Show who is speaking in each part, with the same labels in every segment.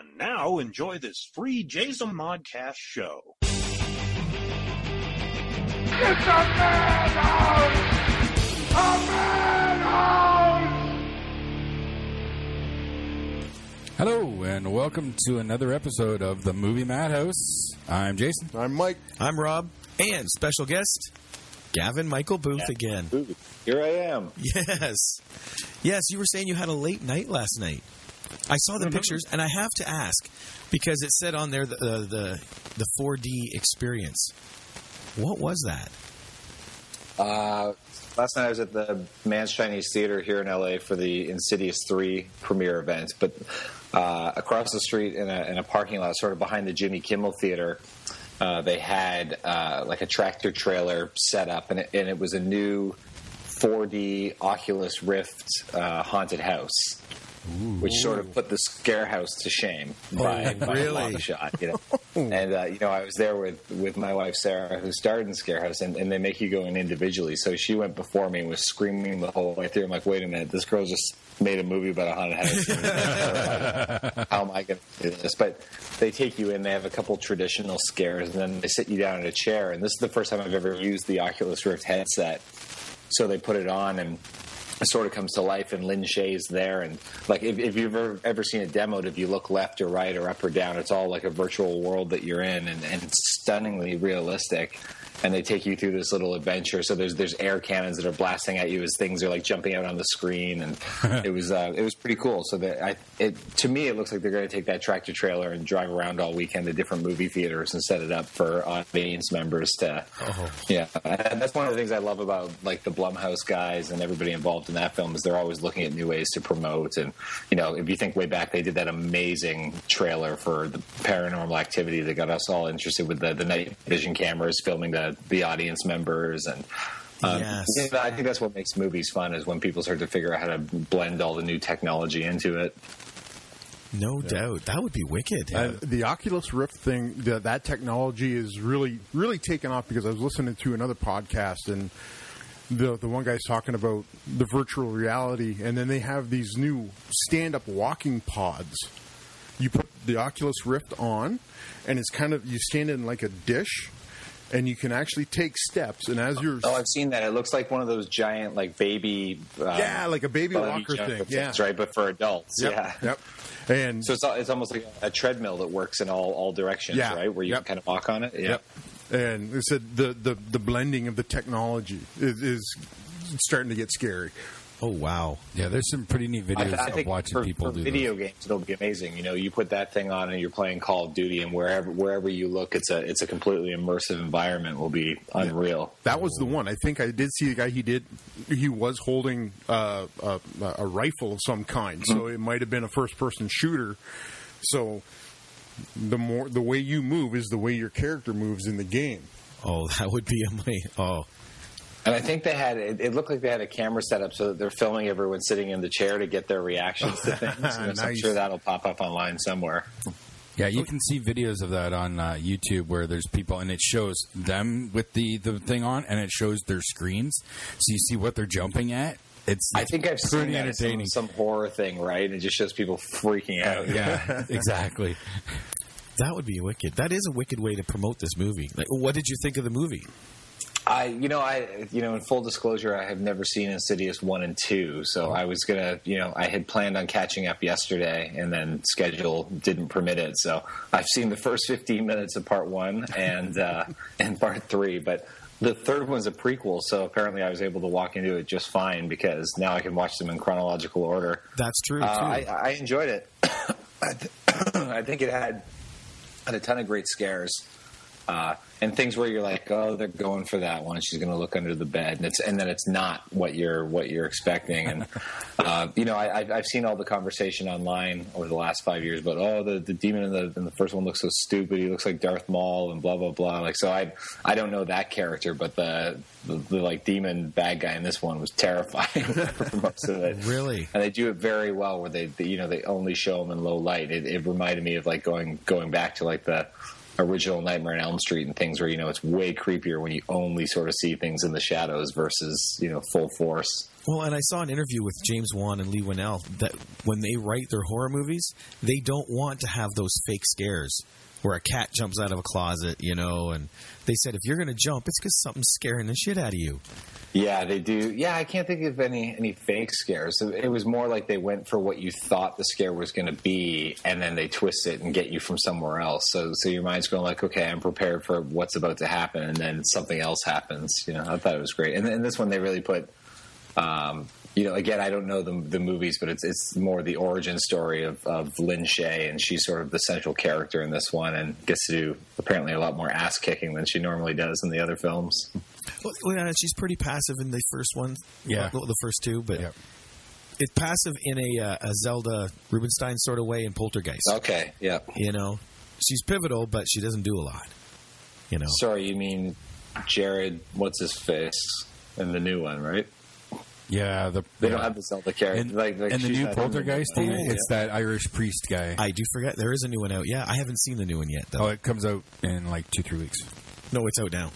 Speaker 1: And now enjoy this free Jason Modcast show.
Speaker 2: It's a madhouse! A madhouse!
Speaker 3: Hello, and welcome to another episode of the Movie Madhouse. I'm Jason.
Speaker 4: I'm Mike.
Speaker 5: I'm Rob, and special guest Gavin Michael Booth again.
Speaker 4: Here I am.
Speaker 5: Yes, yes. You were saying you had a late night last night. I saw the pictures, and I have to ask because it said on there the the the, the 4D experience. What was that?
Speaker 4: Uh, last night I was at the Mann's Chinese Theater here in LA for the Insidious 3 premiere event. But uh, across the street in a, in a parking lot, sort of behind the Jimmy Kimmel Theater, uh, they had uh, like a tractor trailer set up, and it, and it was a new 4D Oculus Rift uh, haunted house. Which sort of put the Scarehouse to shame by, by a
Speaker 5: really?
Speaker 4: long shot, you know. and uh, you know, I was there with with my wife Sarah, who starred in Scarehouse, and, and they make you go in individually. So she went before me and was screaming the whole way through. I'm like, wait a minute, this girl just made a movie about a haunted house. How am I going to do this? But they take you in. They have a couple traditional scares, and then they sit you down in a chair. And this is the first time I've ever used the Oculus Rift headset. So they put it on and it sort of comes to life and Lin Shaye's there. And like if, if you've ever, ever seen it demoed if you look left or right or up or down it's all like a virtual world that you're in and, and it's stunningly realistic and they take you through this little adventure. So there's there's air cannons that are blasting at you as things are like jumping out on the screen and it was uh, it was pretty cool. So that I it to me it looks like they're going to take that tractor trailer and drive around all weekend to different movie theaters and set it up for audience members to yeah, and that's one of the things I love about like the Blumhouse guys and everybody involved in that film is they're always looking at new ways to promote. And you know, if you think way back, they did that amazing trailer for the Paranormal Activity that got us all interested with the, the night vision cameras filming the the audience members and. Um,
Speaker 5: Yes.
Speaker 4: yeah, I think that's what makes movies fun is when people start to figure out how to blend all the new technology into it.
Speaker 5: No doubt, that would be wicked.
Speaker 6: Uh, the Oculus Rift thing, the, that technology is really, really taken off because I was listening to another podcast and the the one guy's talking about the virtual reality, and then they have these new stand up walking pods. You put the Oculus Rift on, and it's kind of you stand in like a dish, and you can actually take steps. And as you're
Speaker 4: Oh, I've seen that. It looks like one of those giant like baby um,
Speaker 6: yeah, like a baby walker thing, yeah,
Speaker 4: things, right? But for adults,
Speaker 6: Yep,
Speaker 4: yeah.
Speaker 6: yep. And
Speaker 4: So it's it's almost like a treadmill that works in all all directions,
Speaker 6: Yeah.
Speaker 4: right? Where you
Speaker 6: Yep.
Speaker 4: can kind of walk on it. Yeah.
Speaker 6: Yep. And it said the, the, the blending of the technology is, is starting to get scary.
Speaker 5: Oh wow,
Speaker 3: Yeah, there's some pretty neat videos
Speaker 4: I
Speaker 3: of
Speaker 4: think
Speaker 3: watching
Speaker 4: for,
Speaker 3: people
Speaker 4: for
Speaker 3: do
Speaker 4: video
Speaker 3: those.
Speaker 4: games, it'll be amazing. You know, you put that thing on and you're playing Call of Duty, and wherever wherever you look, it's a it's a completely immersive environment. Will be unreal.
Speaker 6: That was the one. I think I did see the guy. He did. He was holding uh, a, a rifle of some kind, so it might have been a first-person shooter. So the more the way you move is the way your character moves in the game.
Speaker 5: oh that would be amazing. Oh,
Speaker 4: And I think they had it, it looked like they had a camera set up so that they're filming everyone sitting in the chair to get their reactions to things. And so I'm sure that'll pop up online somewhere.
Speaker 3: Yeah, you can see videos of that on uh, YouTube where there's people and it shows them with the, the thing on and it shows their screens, so you see what they're jumping at. It's,
Speaker 4: I think I've seen that in some, some horror thing, right? It just shows people freaking out.
Speaker 3: yeah, exactly.
Speaker 5: that would be wicked. That is a wicked way to promote this movie. Like, what did you think of the movie?
Speaker 4: I, you know, I, you know, in full disclosure, I have never seen Insidious one and two, so I was gonna, you know, I had planned on catching up yesterday, and then schedule didn't permit it. So I've seen the first fifteen minutes of part one and uh, and part three, but the third one's a prequel, so apparently I was able to walk into it just fine because now I can watch them in chronological order.
Speaker 5: That's true too.
Speaker 4: Uh, I, I enjoyed it. I, th- I think it had had a ton of great scares. Uh, and things where you're like, oh, they're going for that one. She's going to look under the bed, and it's and then it's not what you're what you're expecting. And uh, you know, I, I've, I've seen all the conversation online over the last five years, but oh, the, the demon in the in the first one looks so stupid. He looks like Darth Maul, and blah blah blah. Like, so I I don't know that character, but the the, the like demon bad guy in this one was terrifying for most of it.
Speaker 5: Really?
Speaker 4: and they do it very well, where they, they you know they only show them in low light. It, it reminded me of like going going back to like the original Nightmare on Elm Street and things where you know it's way creepier when you only sort of see things in the shadows versus you know full force.
Speaker 5: Well, and I saw an interview with James Wan and Leigh Whannell that when they write their horror movies, they don't want to have those fake scares where a cat jumps out of a closet, you know, and they said if you're going to jump, it's because something's scaring the shit out of you.
Speaker 4: Yeah, they do. Yeah, I can't think of any any fake scares. It was more like they went for what you thought the scare was going to be, and then they twist it and get you from somewhere else. So, so your mind's going like, okay, I'm prepared for what's about to happen, and then something else happens. You know, I thought it was great. And, this one, they really put. Um, you know, again, I don't know the, the movies, but it's it's more the origin story of, of Lin Shaye, and she's sort of the central character in this one, and gets to do apparently a lot more ass kicking than she normally does in the other films.
Speaker 5: Well, yeah, she's pretty passive in the first one,
Speaker 3: Yeah.
Speaker 5: well, the first two, but
Speaker 3: Yep.
Speaker 5: it's passive in a, uh, a Zelda Rubinstein sort of way in Poltergeist.
Speaker 4: Okay, yeah.
Speaker 5: You know, she's pivotal, but she doesn't do a lot. You know,
Speaker 4: Sorry, you mean Jared? What's his face in the new one, right?
Speaker 3: Yeah, the
Speaker 4: They
Speaker 3: yeah.
Speaker 4: don't have the Zelda character.
Speaker 3: and,
Speaker 4: like, like
Speaker 3: and the new
Speaker 4: not in the-
Speaker 3: Poltergeist,
Speaker 5: Oh,
Speaker 3: it's that Irish priest guy.
Speaker 5: I do forget there is a new one out. Yeah, I haven't seen the new one yet though.
Speaker 3: oh, it comes out in like two, three weeks.
Speaker 5: no, it's out now.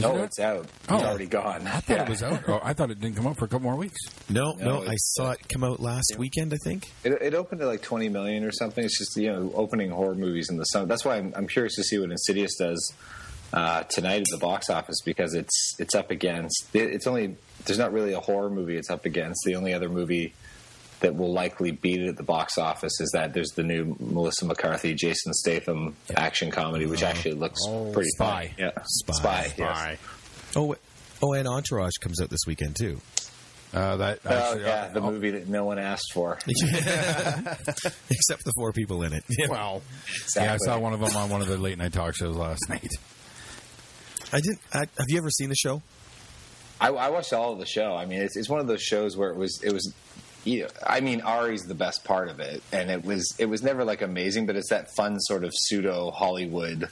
Speaker 4: No,
Speaker 3: it?
Speaker 4: it's out.
Speaker 3: Oh.
Speaker 4: It's already gone.
Speaker 3: I thought it was out. Oh, I thought it didn't come out for a couple more weeks.
Speaker 5: No,
Speaker 4: No,
Speaker 5: no, I saw it come out last weekend. I think.
Speaker 4: It, it opened at like 20 million or something. It's just you know opening horror movies in the summer. That's why I'm, I'm curious to see what Insidious does uh, tonight at the box office because it's it's up against. It's only there's not really a horror movie it's up against. The only other movie that will likely beat it at the box office is that there's the new Melissa McCarthy, Jason Statham action comedy, which actually looks pretty
Speaker 3: Spy.
Speaker 4: funny. Yeah,
Speaker 5: Spy.
Speaker 4: Spy. yes.
Speaker 5: Oh, oh, and Entourage comes out this weekend too.
Speaker 3: Uh, that
Speaker 4: Oh
Speaker 3: actually,
Speaker 4: yeah, the
Speaker 3: oh,
Speaker 4: movie that no one asked for.
Speaker 5: Except the four people in it.
Speaker 3: Well,
Speaker 4: Exactly.
Speaker 3: yeah, I saw one of them on one of the late night talk shows last night.
Speaker 5: I did. I, have you ever seen the show?
Speaker 4: I, I watched all of the show. I mean, it's, it's one of those shows where it was it was. You know, I mean, Ari's the best part of it, and it was it was never like amazing, but it's that fun sort of pseudo Hollywood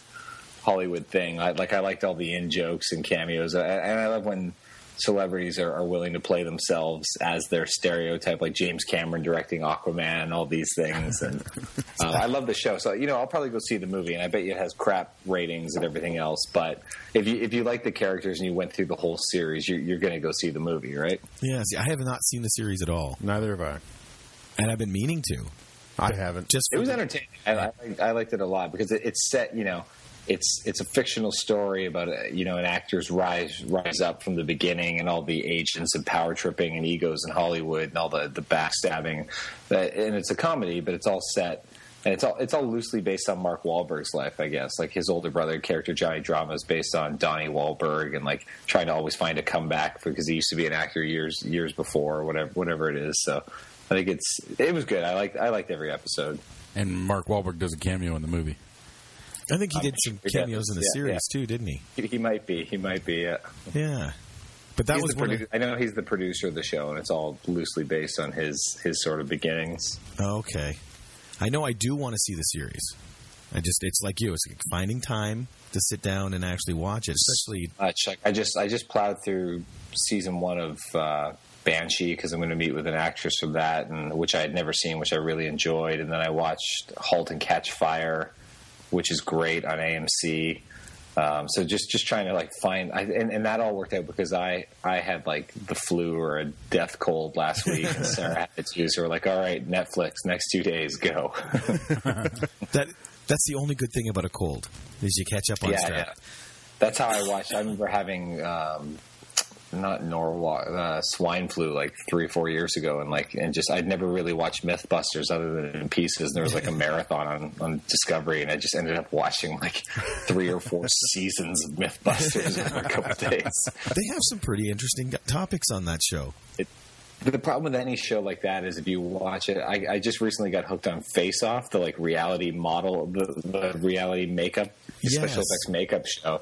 Speaker 4: Hollywood thing. I, like I liked all the in jokes and cameos, and I love when celebrities are, are willing to play themselves as their stereotype, like James Cameron directing Aquaman, and all these things. And uh, I love the show, so you know I'll probably go see the movie, and I bet you it has crap ratings and everything else. But if you if you like the characters and you went through the whole series, you're, you're going to go see the movie, right?
Speaker 5: Yeah. See, I have not seen the series at all,
Speaker 6: Neither have I.
Speaker 5: and I've been meaning to.
Speaker 6: I haven't.
Speaker 5: Just
Speaker 4: It was
Speaker 5: the-
Speaker 4: entertaining. I, I, liked- I liked it a lot because it, it's set, you know, it's it's a fictional story about a, you know an actor's rise rise up from the beginning and all the agents and power tripping and egos in Hollywood and all the the backstabbing, and it's a comedy, but it's all set. And it's all it's all loosely based on Mark Wahlberg's life, I guess. Like his older brother character Johnny Drama is based on Donnie Wahlberg, and like trying to always find a comeback because he used to be an actor years years before, or whatever whatever it is. So I think it's it was good. I liked I liked every episode.
Speaker 3: And Mark Wahlberg does a cameo in the movie.
Speaker 5: I think he did some cameos in the.
Speaker 4: Yeah,
Speaker 5: series too, didn't he?
Speaker 4: He, he might be. He might be. Yeah.
Speaker 5: Yeah. But that
Speaker 4: He's
Speaker 5: was
Speaker 4: produ-
Speaker 5: Of,
Speaker 4: I know he's the producer of the show, and it's all loosely based on his his sort of beginnings.
Speaker 5: oh, okay. I know I do want to see the series. I just it's like you. It's like finding time to sit down and actually watch it, especially.
Speaker 4: Uh. I just I just plowed through season one of uh, Banshee because I'm going to meet with an actress from that, and which I had never seen, which I really enjoyed. And then I watched *Halt and Catch Fire*, which is great on AMC. Um, so just just trying to like find, I, and, and that all worked out because I I had like the flu or a death cold last week, and Sarah had it too. So we're like, all right, Netflix, next two days, go.
Speaker 5: That that's the only good thing about a cold is you catch up on
Speaker 4: yeah,
Speaker 5: stuff.
Speaker 4: yeah. That's how I watched. I remember having um, not Norwalk, uh, swine flu like three or four years ago, and like and just I'd never really watched MythBusters other than in pieces. And there was like a marathon on, on Discovery, and I just ended up watching like three or four seasons of MythBusters over a couple days.
Speaker 5: They have some pretty interesting topics on that show.
Speaker 4: The problem with any show like that is if you watch it, I, I just recently got hooked on Face Off, the like reality model, the, the reality makeup,
Speaker 5: Yes.
Speaker 4: special effects makeup show.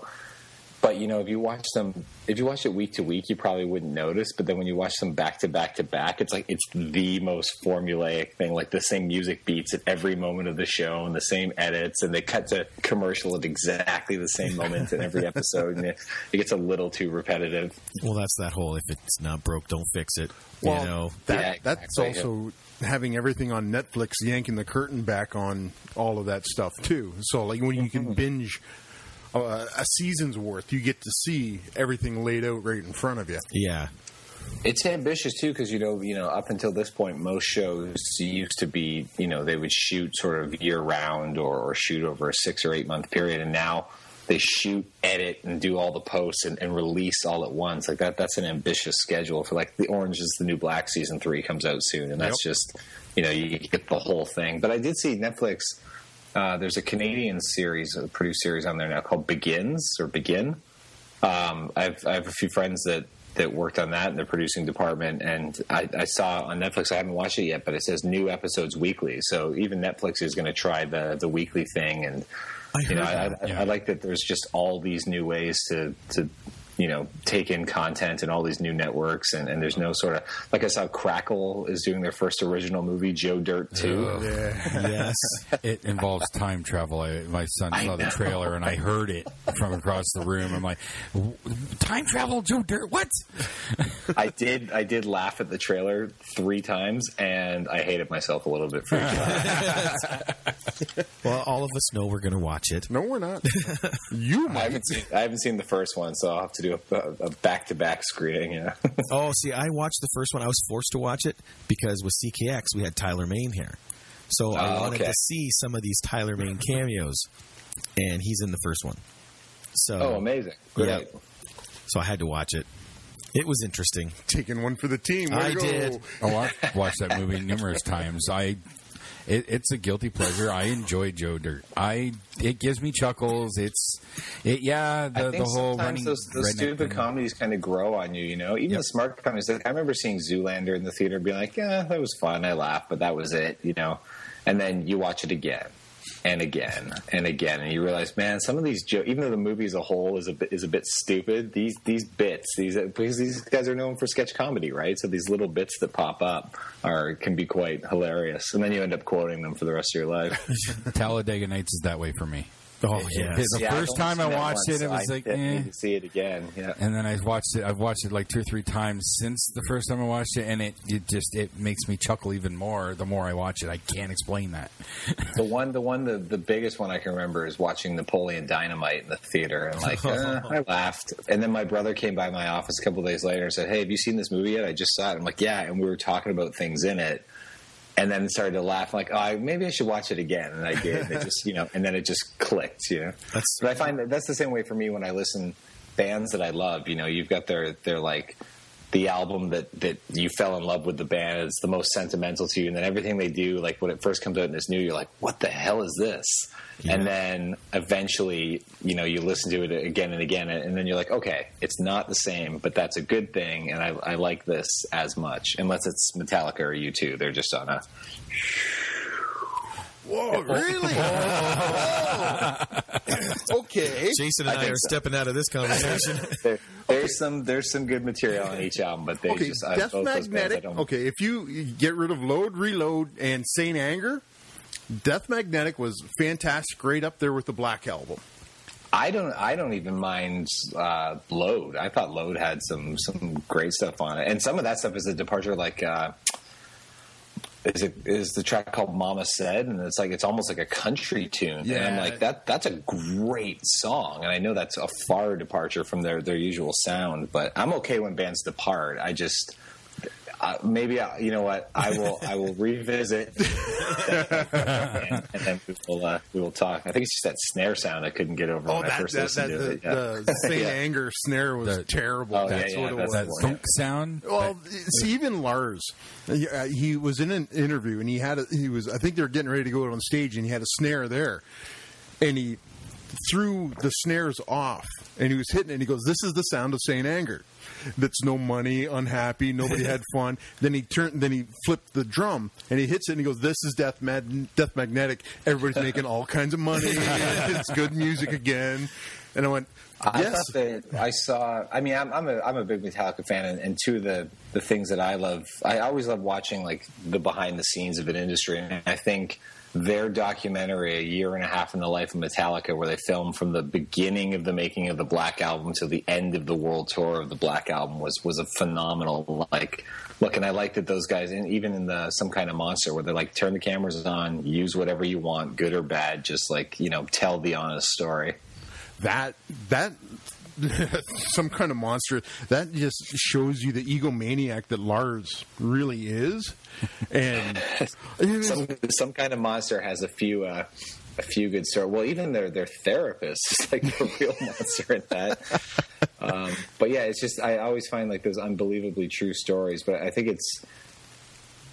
Speaker 4: But you know, if you watch them, if you watch it week to week, you probably wouldn't notice. But then when you watch them back to back to back, it's like it's the most formulaic thing. Like the same music beats at every moment of the show, and the same edits, and they cut to commercial at exactly the same moment in every episode, and it, it gets a little too repetitive.
Speaker 5: Well, that's that whole if it's not broke, don't fix it.
Speaker 6: Well,
Speaker 5: you know,
Speaker 6: that,
Speaker 4: Yeah,
Speaker 6: that's also having everything on Netflix, yanking the curtain back on all of that stuff too. So, like when you can binge uh, a season's worth, you get to see everything laid out right in front of you.
Speaker 5: yeah,
Speaker 4: It's ambitious too, because you know, you know, up until this point, most shows used to be, you know, they would shoot sort of year round or, or shoot over a six or eight month period, and now they shoot, edit, and do all the posts and, and release all at once. Like that, that's an ambitious schedule for like the Orange is the New Black season three comes out soon, and that's just, you know, you get the whole thing. But I did see Netflix. Uh, there's a Canadian series, a produced series on there now called Begins or Begin. Um, I've I have a few friends that that worked on that in the producing department, and I, I saw on Netflix. I haven't watched it yet, but it says new episodes weekly. So even Netflix is going to try the the weekly thing, and
Speaker 5: I
Speaker 4: you know, I,
Speaker 3: yeah.
Speaker 4: I like that. There's just all these new ways to to you know take in content and all these new networks, and, and there's no sort of like I saw Crackle is doing their first original movie, Joe Dirt Two.
Speaker 6: Yeah.
Speaker 5: yes.
Speaker 3: It involves time travel. I, my son
Speaker 4: I
Speaker 3: saw the
Speaker 4: know.
Speaker 3: trailer and I heard it from across the room. I'm like, time travel, Joe Dirt? What?
Speaker 4: I did I did laugh at the trailer three times, and I hated myself a little bit for each time.
Speaker 5: Well, all of us know we're going to watch it.
Speaker 6: No, we're not. you
Speaker 4: I
Speaker 6: might.
Speaker 4: haven't seen I haven't seen the first one, so I'll have to do a, a back-to-back screening. Yeah,
Speaker 5: Oh, see, I watched the first one. I was forced to watch it because with CKX we had Tyler Mane here, so I
Speaker 4: Oh,
Speaker 5: wanted
Speaker 4: okay.
Speaker 5: to see some of these Tyler Mane cameos, and he's in the first one. So,
Speaker 4: oh, amazing! Great.
Speaker 5: Yeah. so I had to watch it. It was interesting.
Speaker 6: Taking one for the team. Way
Speaker 5: I
Speaker 6: go.
Speaker 5: did.
Speaker 3: Oh, I've watched that movie numerous times. I, it, it's a guilty pleasure. I enjoy Joe Dirt. I, it gives me chuckles. It's, it, yeah,
Speaker 4: I
Speaker 3: the,
Speaker 4: think
Speaker 3: the whole
Speaker 4: sometimes
Speaker 3: running
Speaker 4: those, those stupid
Speaker 3: thing.
Speaker 4: comedies kind of grow on you. You know, even
Speaker 3: Yep.
Speaker 4: the smart comedies. Like, I remember seeing Zoolander in the theater, and being like, "Yeah, that was fun. I laughed, but that was it." You know, and then you watch it again and again and again, and you realize, man, some of these jokes, even though the movie as a whole is a bit, is a bit stupid, these these bits, these because these guys are known for sketch comedy, right? So these little bits that pop up are can be quite hilarious, and then you end up quoting them for the rest of your life.
Speaker 3: Talladega Nights is that way for me.
Speaker 5: Oh yeah!
Speaker 3: The
Speaker 4: Yeah,
Speaker 3: first
Speaker 4: only
Speaker 3: time I watched it, it
Speaker 4: so
Speaker 3: was
Speaker 4: I
Speaker 3: like,
Speaker 4: need
Speaker 3: eh.
Speaker 4: to see it again. Yeah.
Speaker 3: And then I watched it. I've watched it like two or three times since the first time I watched it, and it, it just it makes me chuckle even more the more I watch it. I can't explain that.
Speaker 4: The one, the one, the, the biggest one I can remember is watching Napoleon Dynamite in the theater, and like uh, I laughed. And then my brother came by my office a couple of days later and said, "Hey, have you seen this movie yet? I just saw it." I'm like, "Yeah," and we were talking about things in it, and then started to laugh. like, "Oh, I- maybe I should watch it again," and I did. And it just, you know, and then it just clicked, you know.
Speaker 5: That's-
Speaker 4: but I find that that's the same way for me when I listen bands that I love. You know, you've got their their like the album that that you fell in love with the band it's the most sentimental to you and then everything they do like when it first comes out and it's new you're like what the hell is this and then eventually you know you listen to it again and again and then you're like okay it's not the same but that's a good thing and i, I like this as much unless it's metallica or u2 they're just on a
Speaker 6: Whoa, really? Whoa. okay.
Speaker 5: Jason and I,
Speaker 4: think
Speaker 5: are
Speaker 4: so.
Speaker 5: stepping out of this conversation.
Speaker 4: there, there's some there's some good material on each album but they
Speaker 6: Okay,
Speaker 4: just I,
Speaker 6: Death
Speaker 4: both those bands I
Speaker 6: Magnetic.
Speaker 4: don't
Speaker 6: Okay, if you get rid of Load, Reload, and Saint Anger, Death Magnetic was fantastic, right up there with the Black Album.
Speaker 4: I don't. I don't even mind uh, Load. I thought Load had some some great stuff on it, and some of that stuff is a departure. Like, uh, is it is the track called "Mama Said," and it's like it's almost like a country tune. and I'm like that. That's a great song, and I know that's a far departure from their their usual sound. But I'm okay when bands depart. I just. Uh, maybe I, you know what I will I will revisit and, and then we will uh, we will talk. I think it's just that snare sound I couldn't get over
Speaker 6: Oh,
Speaker 4: when I
Speaker 6: that,
Speaker 4: first
Speaker 6: that,
Speaker 4: listened
Speaker 6: that
Speaker 4: to
Speaker 6: the,
Speaker 4: it. Yeah.
Speaker 6: the Saint
Speaker 4: Yeah.
Speaker 6: Anger snare was
Speaker 3: The-
Speaker 6: terrible.
Speaker 4: Oh,
Speaker 6: that's
Speaker 4: yeah,
Speaker 6: what it
Speaker 4: that's
Speaker 6: was.
Speaker 3: That
Speaker 4: one,
Speaker 3: thunk sound.
Speaker 6: Well, see, even Lars, he, uh, he was in an interview and he had a, he was I think they were getting ready to go out on stage and he had a snare there, and he threw the snares off, and he was hitting it. And he goes, "This is the sound of Saint Anger." That's no money, unhappy, nobody had fun. then he turned, then he flipped the drum, and he hits it, and he goes, "This is Death, Mag- Death Magnetic." Everybody's making all kinds of money. it's good music again. And I went,
Speaker 4: I
Speaker 6: "Yes."
Speaker 4: thought that I saw. I mean, I'm, I'm a I'm a big Metallica fan, and, and two of the the things that I love, I always love watching like the behind the scenes of an industry, and I think their documentary, a year and a half in the life of Metallica, where they filmed from the beginning of the making of the Black Album to the end of the world tour of the Black Album, was was a phenomenal like. Look, and I like that those guys, and even in the some kind of monster, where they're like, turn the cameras on, use whatever you want, good or bad, just like you know, tell the honest story.
Speaker 6: that that some kind of monster that just shows you the egomaniac that Lars really is, and
Speaker 4: some some kind of monster has a few uh, a few good stories. Well, even their their therapist is like a real monster in that. Um, but yeah, it's just I always find like those unbelievably true stories. But I think it's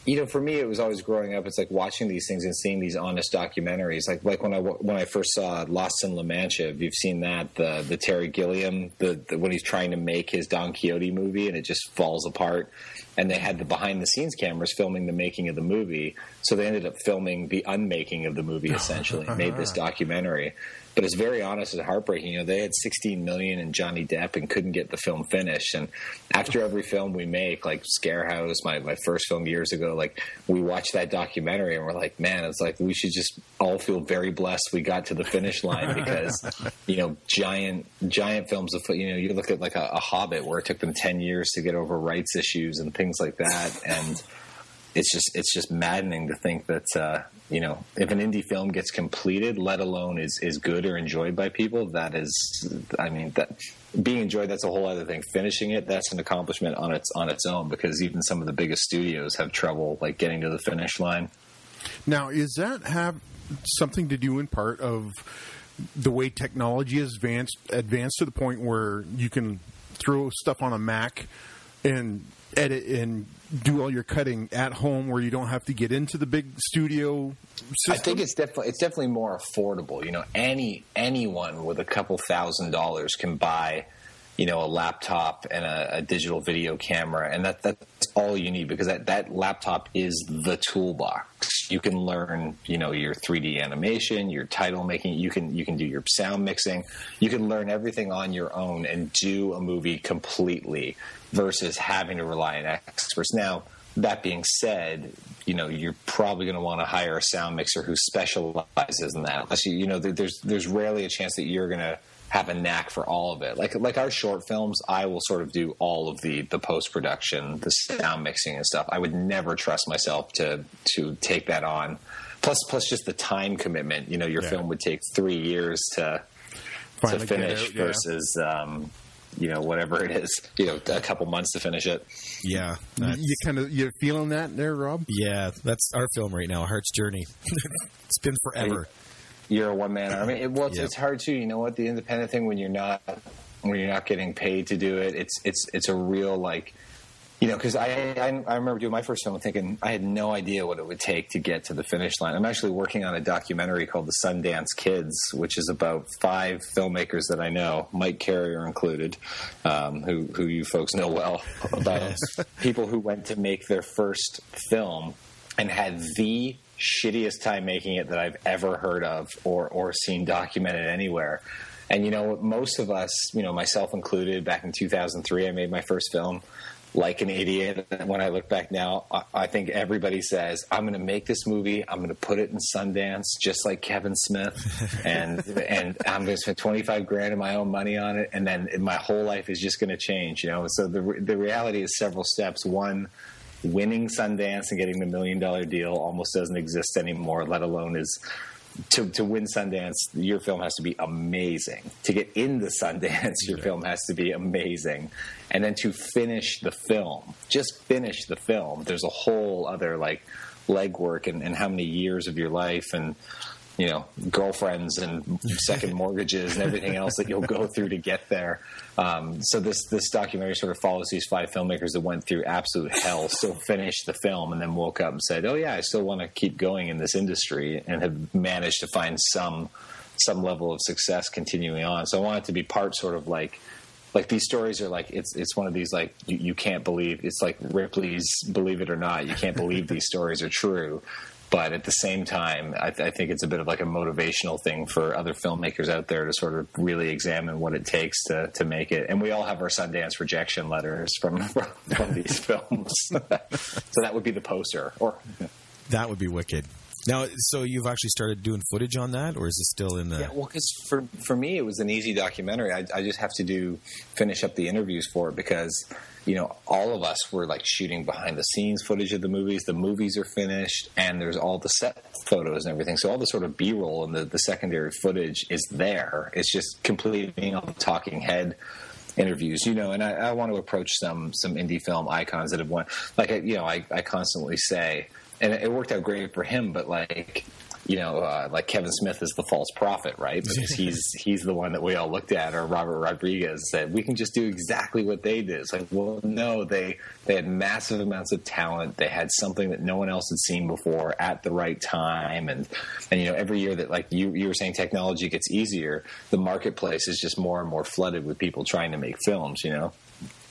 Speaker 4: you know for me it was always growing up. It's like watching these things and seeing these honest documentaries. Like like when I when I first saw Lost in La Mancha. If you've seen that the the Terry Gilliam the, the when he's trying to make his Don Quixote movie and it just falls apart and they had the behind the scenes cameras filming the making of the movie. So they ended up filming the unmaking of the movie essentially, made this documentary. But it's very honest and heartbreaking. You know, they had 16 million in Johnny Depp and couldn't get the film finished. And after every film we make, like Scarehouse, my, my first film years ago, like we watch that documentary and we're like, man, it's like we should just all feel very blessed we got to the finish line because, you know, giant giant films of you know, you look at like a, a Hobbit where it took them 10 years to get over rights issues and things like that. And it's just it's just maddening to think that uh, you know if an indie film gets completed, let alone is is good or enjoyed by people, that is, I mean that being enjoyed that's a whole other thing. Finishing it that's an accomplishment on its on its own because even some of the biggest studios have trouble like getting to the finish line.
Speaker 6: Now, is that have something to do in part of the way technology has advanced advanced to the point where you can throw stuff on a Mac and edit and do all your cutting at home where you don't have to get into the big studio system?
Speaker 4: I think it's definitely it's definitely more affordable. You know, any anyone with a couple thousand dollars can buy, you know, a laptop and a, a digital video camera, and that that's all you need because that that laptop is the toolbox. You can learn, you know, your 3D animation, your title making. You can you can do your sound mixing. You can learn everything on your own and do a movie completely versus having to rely on experts. Now, that being said, you know you're probably going to want to hire a sound mixer who specializes in that. Unless you, you know, there's there's rarely a chance that you're going to have a knack for all of it. Like like our short films, I will sort of do all of the the post production, the sound mixing and stuff. I would never trust myself to to take that on. Plus plus just the time commitment. You know, your
Speaker 6: Yeah.
Speaker 4: film would take three years to to
Speaker 6: Finally get
Speaker 4: finish
Speaker 6: out, yeah.
Speaker 4: versus. Um, you know, whatever it is, you know, a couple months to finish it.
Speaker 5: Yeah,
Speaker 6: you kind of you're feeling that there, Rob?
Speaker 5: yeah, that's our film right now, Heart's Journey. it's been forever.
Speaker 4: You're a one man army. It, well, it's, it's hard too. You know what? The independent thing when you're not when you're not getting paid to do it, it's it's it's a real like you know because I, I I remember doing my first film thinking I had no idea what it would take to get to the finish line. I'm actually working on a documentary called The Sundance Kids, which is about five filmmakers that I know, Mike Carrier included, um, who who you folks know well about people who went to make their first film and had the shittiest time making it that I've ever heard of or or seen documented anywhere. And you know, most of us, you know, myself included, back in 2003, I made my first film. Like an idiot. When I look back now, I, I think everybody says, "I'm going to make this movie. I'm going to put it in Sundance, just like Kevin Smith, and and I'm going to spend 25 grand of my own money on it, and then my whole life is just going to change." You know. So the the reality is several steps. One, winning Sundance and getting the million dollar deal almost doesn't exist anymore, let alone is to, to win Sundance, your film has to be amazing. To get into Sundance, your film has to be amazing. And then to finish the film, just finish the film, there's a whole other like legwork and, and how many years of your life and you know girlfriends and second mortgages and everything else that you'll go through to get there. Um, so this this documentary sort of follows these five filmmakers that went through absolute hell, still finished the film, and then woke up and said, "Oh yeah, I still want to keep going in this industry," and have managed to find some some level of success continuing on. So I want it to be part sort of like like these stories are like it's it's one of these like you, you can't believe it's like Ripley's Believe It or Not. You can't believe these stories are true. But at the same time, I, th- I think it's a bit of like a motivational thing for other filmmakers out there to sort of really examine what it takes to, to make it. And we all have our Sundance rejection letters from from, from these films. so that would be the poster. Or
Speaker 5: That would be wicked. Now, so you've actually started doing footage on that, or is it still in the?
Speaker 4: Yeah, well, because for for me it was an easy documentary. I, I just have to do finish up the interviews for it because you know all of us were like shooting behind the scenes footage of the movies. The movies are finished, and there's all the set photos and everything. So all the sort of B roll and the, the secondary footage is there. It's just completing all the talking head interviews, you know, and I, I want to approach some some indie film icons that have won. Like, I, you know, I, I constantly say, and it worked out great for him, but like, you know, uh, like Kevin Smith is the false prophet, right? Because he's he's the one that we all looked at, or Robert Rodriguez said we can just do exactly what they did. It's like, well, no, they they had massive amounts of talent. They had something that no one else had seen before at the right time, and and you know, every year that like you you were saying, technology gets easier, the marketplace is just more and more flooded with people trying to make films. You know,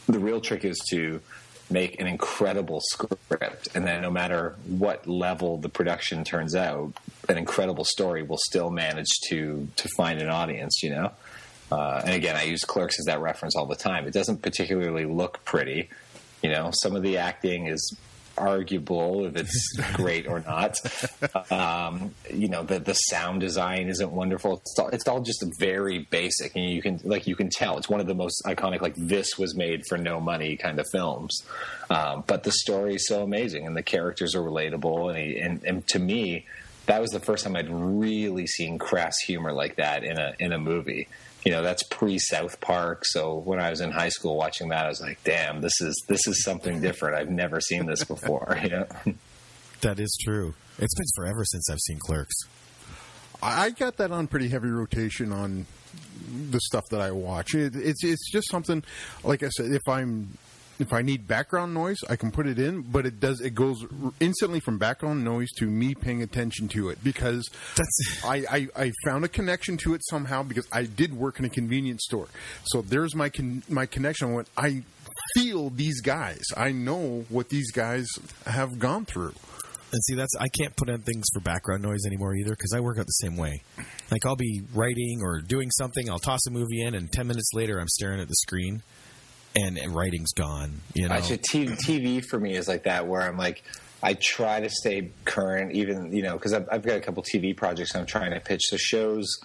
Speaker 4: the real trick is to make an incredible script and then no matter what level the production turns out an incredible story will still manage to to find an audience you know? Uh, and again i use clerks as that reference all the time. It doesn't particularly look pretty you know? Some of the acting is arguable if it's great or not. Um, you know, the the sound design isn't wonderful. It's all, it's all just very basic, and you can like you can tell it's one of the most iconic. Like this was made for no money kind of films, um, but the story is so amazing, and the characters are relatable, and, he, and and to me. That was the first time I'd really seen crass humor like that in a in a movie you know that's pre South Park. So when I was in high school watching that, I was like, "Damn, this is this is something different. I've never seen this before." Yeah,
Speaker 5: That is true. It's been forever since I've seen Clerks.
Speaker 6: I I got that on pretty heavy rotation on the stuff that I watch. It, it's it's just something like I said. If I'm if I need background noise, I can put it in, but it does it goes instantly from background noise to me paying attention to it because
Speaker 5: That's
Speaker 6: I, I, I found a connection to it somehow because I did work in a convenience store. So there's my con- my connection. When I feel these guys, I know what these guys have gone through.
Speaker 5: And see, that's I can't put in things for background noise anymore either because I work out the same way. Like I'll be writing or doing something, I'll toss a movie in, and ten minutes later I'm staring at the screen, and, and writing's gone. You know,
Speaker 4: I should TV, TV for me is like that where I'm like. I try to stay current, even you know, because I've, I've got a couple TV projects I'm trying to pitch. So shows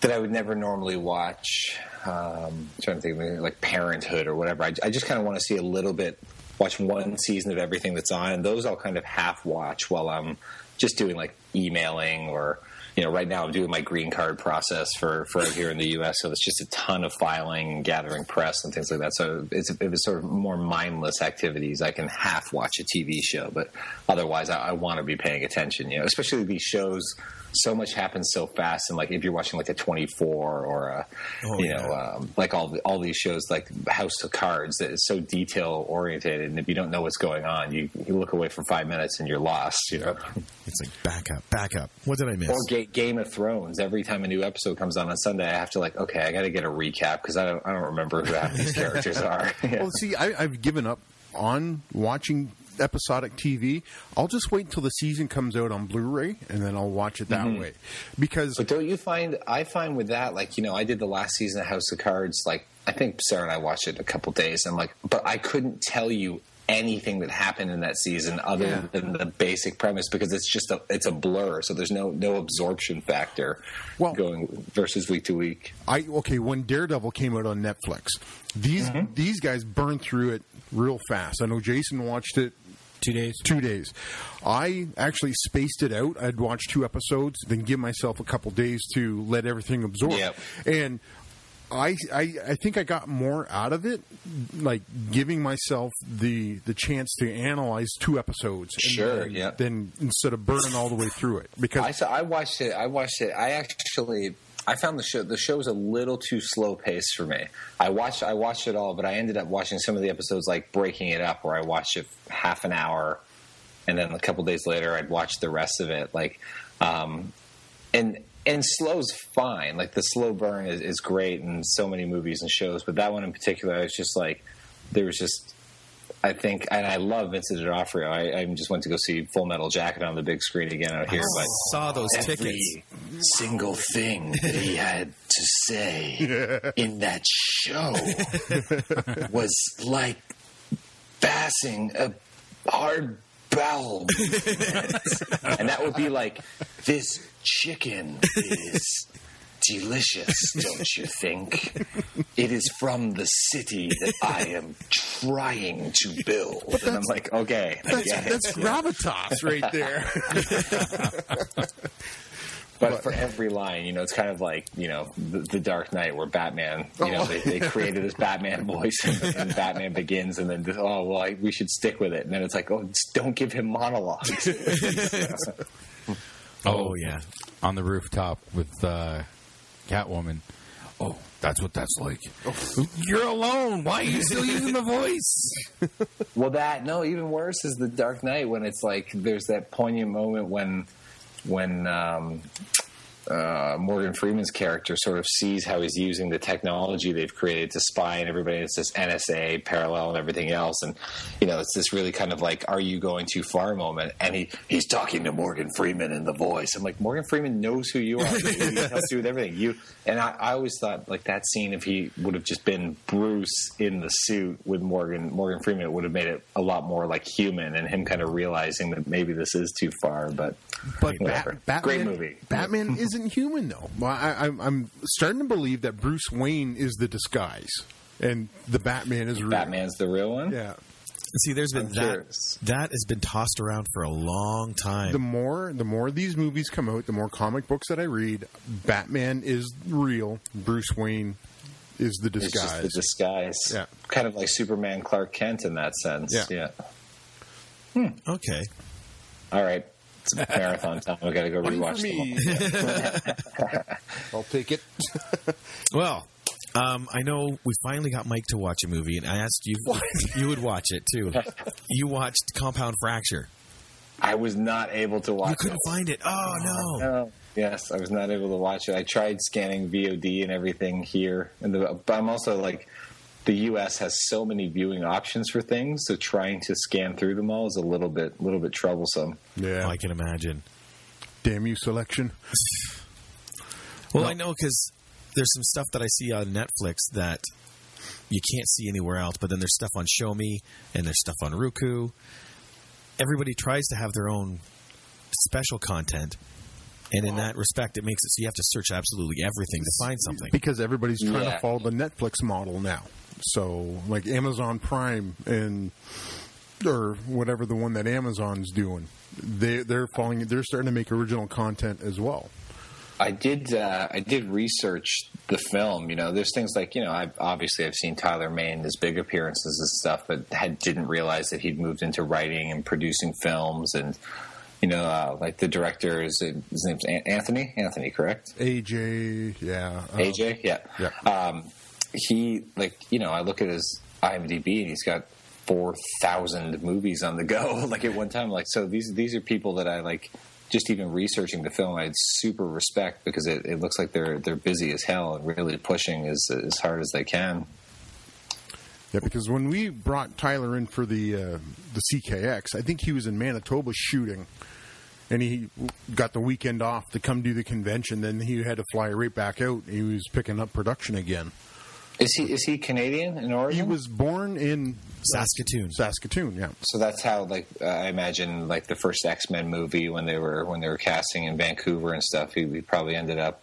Speaker 4: that I would never normally watch. Um, trying to think of anything like Parenthood or whatever. I, I just kind of want to see a little bit, watch one season of everything that's on, and those I'll kind of half watch while I'm just doing like emailing or you know, right now I'm doing my green card process for for here in the U.S. So it's just a ton of filing, and gathering press, and things like that. So it's if it's sort of more mindless activities, I can half watch a TV show, but otherwise, I, I want to be paying attention. You know, especially these shows. So much happens so fast, and like if you're watching like a 24 or a,
Speaker 5: Oh,
Speaker 4: you
Speaker 5: yeah.
Speaker 4: know, um, like all the, all these shows like House of Cards that is so detail oriented, and if you don't know what's going on, you, you look away for five minutes and you're lost. You know.
Speaker 5: it's like back up, back up. What did I miss?
Speaker 4: Or Ga- Game of Thrones. Every time a new episode comes on on Sunday, I have to like, okay, I got to get a recap because I don't, I don't remember who half these characters are. Yeah.
Speaker 6: Well, see, I, I've given up on watching episodic TV. I'll just wait until the season comes out on Blu-ray, and then I'll watch it that mm-hmm. way. Because
Speaker 4: But don't you find? I find with that, like you know, I did the last season of House of Cards. Like I think Sarah and I watched it a couple days. I'm like, but I couldn't tell you anything that happened in that season other
Speaker 6: Yeah.
Speaker 4: than the basic premise because it's just a it's a blur. So there's no no absorption factor
Speaker 6: Well-
Speaker 4: going versus week to week.
Speaker 6: I okay when Daredevil came out on Netflix, these mm-hmm. these guys burned through it real fast. I know Jason watched it
Speaker 3: Two days.
Speaker 6: two days. I actually spaced it out. I'd watch two episodes, then give myself a couple days to let everything absorb.
Speaker 4: Yep.
Speaker 6: And I, I I think I got more out of it, like giving myself the the chance to analyze two episodes. and
Speaker 4: Sure,
Speaker 6: then-
Speaker 4: yeah.
Speaker 6: Then instead of burning all the way through it, because
Speaker 4: I saw, I watched it. I watched it. I actually I found the show the show was a little too slow paced for me. I watched I watched it all, but I ended up watching some of the episodes like breaking it up, where I watched it half an hour, and then a couple days later I'd watch the rest of it. Like, um, and and slow's fine. Like the slow burn is, is great in so many movies and shows, but that one in particular, I was just like, there was just, I think, and I love Vincent D'Onofrio. I, I just went to go see Full Metal Jacket on the big screen again out here,
Speaker 5: I
Speaker 4: but
Speaker 5: saw those
Speaker 4: every
Speaker 5: tickets.
Speaker 4: single thing that he had to say in that show was like passing a hard bowel and that would be like this chicken is delicious don't you think it is from the city that i am trying to build and i'm like okay
Speaker 6: That's,
Speaker 4: get
Speaker 6: that's gravitas right there.
Speaker 4: But for every line, you know, it's kind of like you know the, the Dark Knight, where Batman, you know, they, they created this Batman voice, and, and Batman Begins, and then just, oh well, I, we should stick with it, and then it's like, oh, just don't give him monologues.
Speaker 5: Oh yeah.
Speaker 3: on the rooftop with uh, Catwoman. Oh, that's what that's like. You're alone. Why are you still using the voice?
Speaker 4: well, that no, even worse is the Dark Knight when it's like there's that poignant moment when when um, uh, Morgan Freeman's character sort of sees how he's using the technology they've created to spy on everybody. It's this NSA parallel and everything else, and you know, it's this really kind of like, "Are you going too far?" moment. And he he's talking to Morgan Freeman in the voice. I'm like, Morgan Freeman knows who you are. he helps you with everything. You and I, I always thought like that scene if he would have just been Bruce in the suit with Morgan Morgan Freeman, it would have made it a lot more like human, and him kind of realizing that maybe this is too far. But
Speaker 6: But. Bat-
Speaker 4: Great
Speaker 6: Batman,
Speaker 4: movie.
Speaker 6: Batman isn't human, though. I, I'm, I'm starting to believe that Bruce Wayne is the disguise, and the Batman is real.
Speaker 4: Batman's the real one.
Speaker 6: Yeah.
Speaker 5: See, there's been
Speaker 4: I'm
Speaker 5: that
Speaker 4: curious.
Speaker 5: that has been tossed around for a long time.
Speaker 6: The more, the more these movies come out, the more comic books that I read. Batman is real. Bruce Wayne is the
Speaker 4: It's
Speaker 6: disguise.
Speaker 4: just the disguise.
Speaker 6: Yeah.
Speaker 4: Kind of like Superman Clark Kent in that sense.
Speaker 6: Yeah.
Speaker 5: okay.
Speaker 4: All right. It's marathon time. We got to go
Speaker 6: One
Speaker 4: rewatch
Speaker 6: for
Speaker 4: them.
Speaker 6: I'll take it.
Speaker 5: Well, um, I know we finally got Mike to watch a movie, and I asked you you would watch it too. You watched Compound Fracture.
Speaker 4: I was not able to watch it.
Speaker 5: You couldn't
Speaker 4: it.
Speaker 5: find it. Oh no.
Speaker 4: No. Yes, I was not able to watch it. I tried scanning VOD and everything here, and the, but I'm also like, the U.S. has so many viewing options for things, so trying to scan through them all is a little bit, little bit troublesome.
Speaker 6: Yeah.
Speaker 5: I can imagine.
Speaker 6: Damn you, selection.
Speaker 5: Well, I know because there's some stuff that I see on Netflix that you can't see anywhere else, but then there's stuff on Shomi and there's stuff on Roku. Everybody tries to have their own special content, and in that respect, it makes it so you have to search absolutely everything to find something.
Speaker 6: Because everybody's trying
Speaker 4: Yeah.
Speaker 6: to follow the Netflix model now. So, like Amazon Prime and or whatever the one that Amazon's doing, they they're following. They're starting to make original content as well.
Speaker 4: I did. Uh, I did research the film. You know, there's things like you know. I obviously I've seen Tyler Mane his big appearances and stuff, but had didn't realize that he'd moved into writing and producing films. And you know, uh, like the director is his name's Anthony. Anthony, correct?
Speaker 6: AJ, yeah, uh,
Speaker 4: AJ. Yeah.
Speaker 6: Yeah.
Speaker 4: Um, he like you know I look at his IMDb and he's got four thousand movies on the go like at one time. Like so these these are people that I like. Just even researching the film, I had super respect because it, it looks like they're they're busy as hell and really pushing as as hard as they can.
Speaker 6: Yeah, because when we brought Tyler in for the uh, the CKX, I think he was in Manitoba shooting, and he got the weekend off to come do the convention. Then he had to fly right back out. He was picking up production again.
Speaker 4: Is he is he Canadian in Oregon?
Speaker 6: He was born in
Speaker 5: Saskatoon.
Speaker 6: Saskatoon, yeah.
Speaker 4: So that's how, like, uh, I imagine, like the first X Men movie when they were when they were casting in Vancouver and stuff. He, he probably ended up.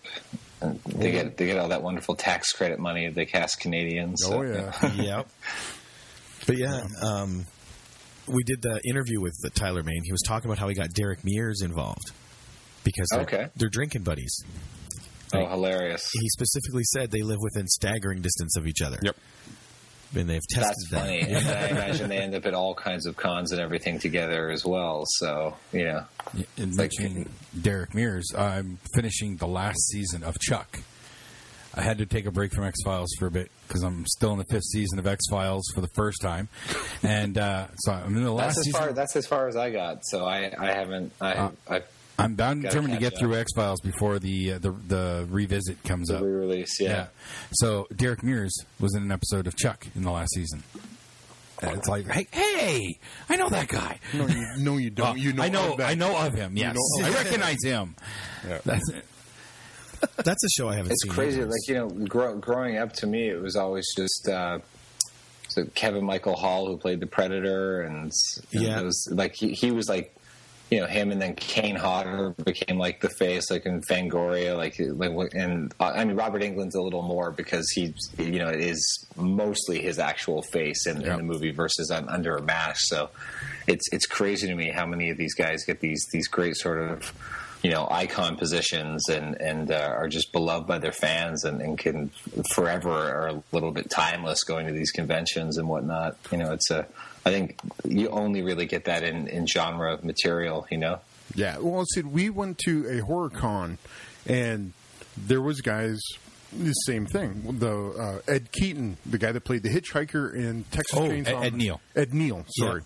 Speaker 4: And they get they get all that wonderful tax credit money they cast Canadians.
Speaker 6: Oh
Speaker 4: so,
Speaker 6: yeah.
Speaker 5: yep. But yeah, um, we did the interview with the Tyler Mane. He was talking about how he got Derek Mears involved because they're,
Speaker 4: Okay.
Speaker 5: they're drinking buddies.
Speaker 4: Oh, hilarious!
Speaker 5: He specifically said they live within staggering distance of each other.
Speaker 6: Yep.
Speaker 5: And they've tested
Speaker 4: That's
Speaker 5: that.
Speaker 4: funny. And I imagine they end up at all kinds of cons and everything together as well. So yeah,
Speaker 3: In
Speaker 4: Like-
Speaker 3: mentioning Derek Mears, I'm finishing the last season of Chuck. I had to take a break from X Files for a bit because I'm still in the fifth season of X Files for the first time, and uh, so I'm in the last
Speaker 4: that's as
Speaker 3: season.
Speaker 4: far that's as far as I got. So I I haven't I
Speaker 3: Uh,
Speaker 4: I
Speaker 3: I'm bound
Speaker 4: Gotta
Speaker 3: determined to
Speaker 4: catch
Speaker 3: get through X Files before the, uh, the the revisit comes
Speaker 4: The
Speaker 3: up.
Speaker 4: re-release, yeah.
Speaker 3: So Derek Mears was in an episode of Chuck in the last season. And it's like, hey, hey, I know that guy.
Speaker 6: No, you, no, you don't.
Speaker 3: Well,
Speaker 6: you know,
Speaker 3: I know,
Speaker 6: of that.
Speaker 3: I know of him. Yes,
Speaker 6: know-
Speaker 3: I recognize him. That's it.
Speaker 5: That's a show I haven't seen.
Speaker 4: It's
Speaker 5: seen.
Speaker 4: crazy.
Speaker 5: yet.
Speaker 4: Like you know, grow, growing up to me, it was always just uh, so Kevin Michael Hall who played the Predator, and you know,
Speaker 5: Yeah.
Speaker 4: it was like he, he was like you know him, and then Kane Hodder became like the face, like in Fangoria, like like and uh, I mean Robert Englund's a little more because he you know it is mostly his actual face in,
Speaker 3: Yeah.
Speaker 4: in the movie versus un, under a mask. So it's it's crazy to me how many of these guys get these these great sort of you know icon positions and and uh, are just beloved by their fans and, and can forever are a little bit timeless going to these conventions and whatnot. You know, it's a I think you only really get that in in genre material. You know.
Speaker 6: Yeah. Well, see, we went to a horror con, and there was guys. The same thing. The uh, Ed Keaton, the guy that played the hitchhiker in Texas
Speaker 3: Oh,
Speaker 6: Chainsaw.
Speaker 3: Ed- Ed Neal.
Speaker 6: Ed Neal. Sorry.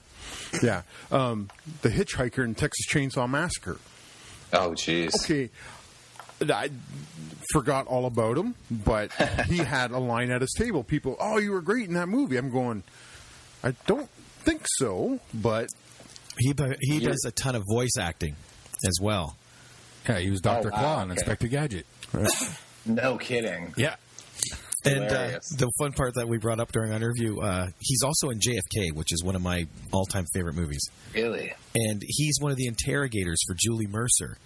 Speaker 6: Yeah. Um, the hitchhiker in Texas Chainsaw Massacre.
Speaker 4: Oh, jeez.
Speaker 6: Okay. I forgot all about him, but he had a line at his table. People, oh, you were great in that movie. I'm going, I don't think so, but
Speaker 5: he he does a ton of voice acting as well.
Speaker 3: Yeah, he was Doctor
Speaker 4: Oh, wow,
Speaker 3: Claw on
Speaker 4: okay.
Speaker 3: Inspector Gadget.
Speaker 4: No kidding.
Speaker 3: Yeah,
Speaker 5: And uh, the fun part that we brought up during our interview, uh, he's also in JFK, which is one of my all-time favorite movies.
Speaker 4: Really?
Speaker 5: And he's one of the interrogators for Julie Mercer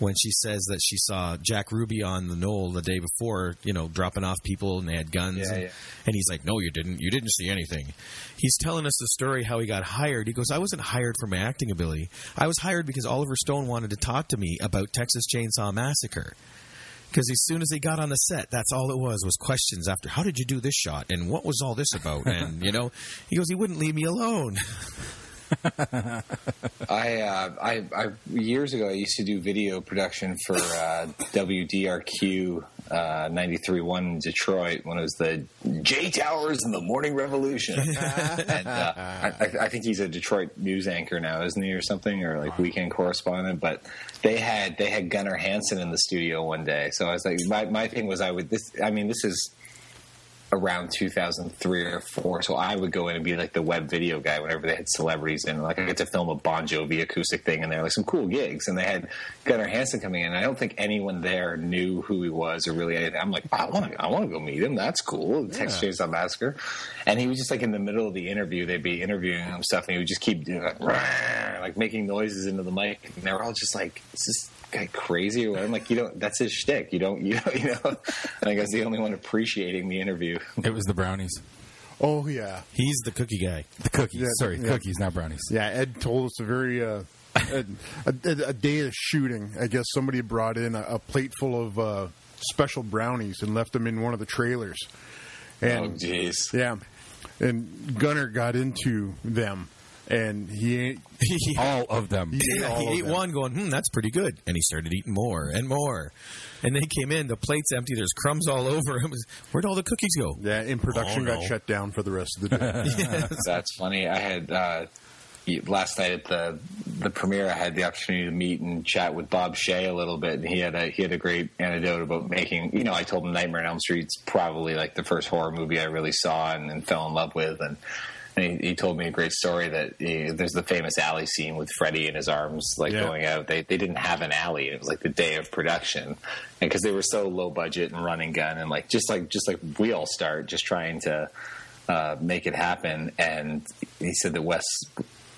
Speaker 5: when she says that she saw Jack Ruby on the knoll the day before, you know, dropping off people and they had guns.
Speaker 4: Yeah,
Speaker 5: and,
Speaker 4: yeah.
Speaker 5: and he's like, "No, you didn't. You didn't see anything." He's telling us the story how he got hired. He goes, "I wasn't hired for my acting ability. I was hired because Oliver Stone wanted to talk to me about Texas Chainsaw Massacre." Because as soon as he got on the set, that's all it was was questions after how did you do this shot and what was all this about and you know he goes he wouldn't leave me alone.
Speaker 4: I, uh, I, I years ago I used to do video production for uh, WDRQ uh, 93.1 in Detroit when it was the Jay Towers and the Morning Revolution. and, uh, I, I think he's a Detroit news anchor now, isn't he, or something, or like weekend correspondent. But they had they had Gunnar Hansen in the studio one day, so I was like, my my thing was I would this. I mean, this is around 2003 or four. So I would go in and be like the web video guy whenever they had celebrities in. Like I get to film a Bon Jovi acoustic thing, and they're like some cool gigs. And they had Gunnar Hansen coming in. And I don't think anyone there knew who he was or really anything. I'm like, I want to, I want to go meet him. That's cool. Texas Chainsaw Massacre. And he was just like in the middle of the interview, they'd be interviewing him stuff, and he would just keep doing like, like making noises into the mic. And they were all just like, this is guy crazy or what? I'm like, you don't. That's his shtick. You don't. You know. You know. I think I was the only one appreciating the interview.
Speaker 3: it was the brownies,
Speaker 6: oh yeah,
Speaker 5: He's the cookie guy.
Speaker 3: the cookies.
Speaker 6: Yeah,
Speaker 3: Sorry,
Speaker 6: yeah.
Speaker 3: cookies, not brownies.
Speaker 6: yeah. Ed told us a very uh, a, a, a day of shooting. I guess somebody brought in a, a plate full of uh, special brownies and left them in one of the trailers.
Speaker 4: Oh,
Speaker 6: And
Speaker 4: jeez.
Speaker 6: yeah, and Gunnar got into them, and he ain't.
Speaker 3: All of them.
Speaker 6: He ate
Speaker 5: Yeah,
Speaker 6: all
Speaker 5: he
Speaker 6: of
Speaker 5: ate
Speaker 6: them.
Speaker 5: one, going, "Hmm, that's pretty good," and he started eating more and more. And they came in, the plate's empty. There's crumbs all over. It was, where'd all the cookies go?
Speaker 6: Yeah, in production
Speaker 5: Oh,
Speaker 6: got shut down for the rest of the day.
Speaker 4: That's funny. I had uh, last night at the the premiere. I had the opportunity to meet and chat with Bob Shaye a little bit, and he had a he had a great anecdote about making. You know, I told him Nightmare on Elm Street's probably like the first horror movie I really saw and, and fell in love with, and. And he, he told me a great story that eh, there's the famous alley scene with Freddy in his arms, like
Speaker 6: Yeah.
Speaker 4: going out. They they didn't have an alley. It was like the day of production, and because they were so low budget and running gun, and like just like just like we all start, just trying to uh, make it happen. And he said that Wes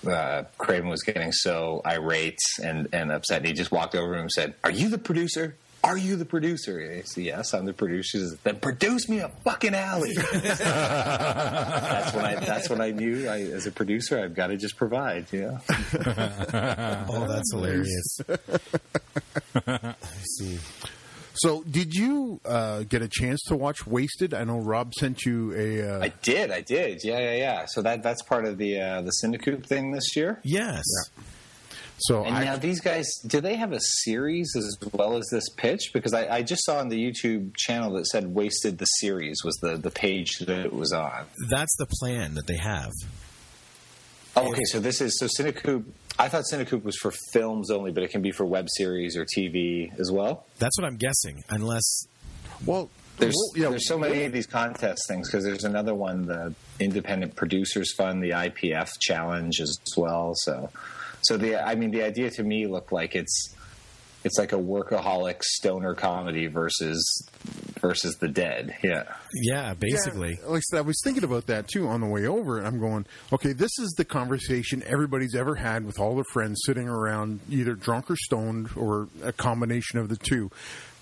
Speaker 4: uh, Craven was getting so irate and, and upset. And he just walked over to him and said, Are you the producer? Are you the producer? And he said, Yes, I'm the producer. He says, Then produce me a fucking alley. that's when I that's when I knew I, as a producer I've got to just provide, Yeah.
Speaker 5: Oh, that's hilarious. I see.
Speaker 6: so, did you uh, get a chance to watch Wasted? I know Rob sent you a. Uh,
Speaker 4: I did, I did. Yeah, yeah, yeah. So that that's part of the uh, the CineCoup thing this year.
Speaker 5: Yes.
Speaker 6: So
Speaker 4: And
Speaker 6: I,
Speaker 4: now these guys, do they have a series as well as this pitch? Because I, I just saw on the YouTube channel that said "Wasted the Series" was the the page that it was on.
Speaker 5: That's the plan that they have.
Speaker 4: Oh, okay, so this is so CineCoup. I thought CineCoup was for films only, but it can be for web series or TV as well.
Speaker 5: That's what I'm guessing, unless
Speaker 6: Well,
Speaker 4: There's
Speaker 6: well, yeah,
Speaker 4: there's so many of these contest things because there's another one, the Independent Producers Fund, the IPF Challenge as well. So, so the I mean the idea to me looked like it's it's like a workaholic stoner comedy versus versus the Dead. Yeah.
Speaker 5: yeah, basically.
Speaker 6: Yeah, like I said, I was thinking about that too on the way over, and I'm going, okay, this is the conversation everybody's ever had with all their friends sitting around, either drunk or stoned, or a combination of the two.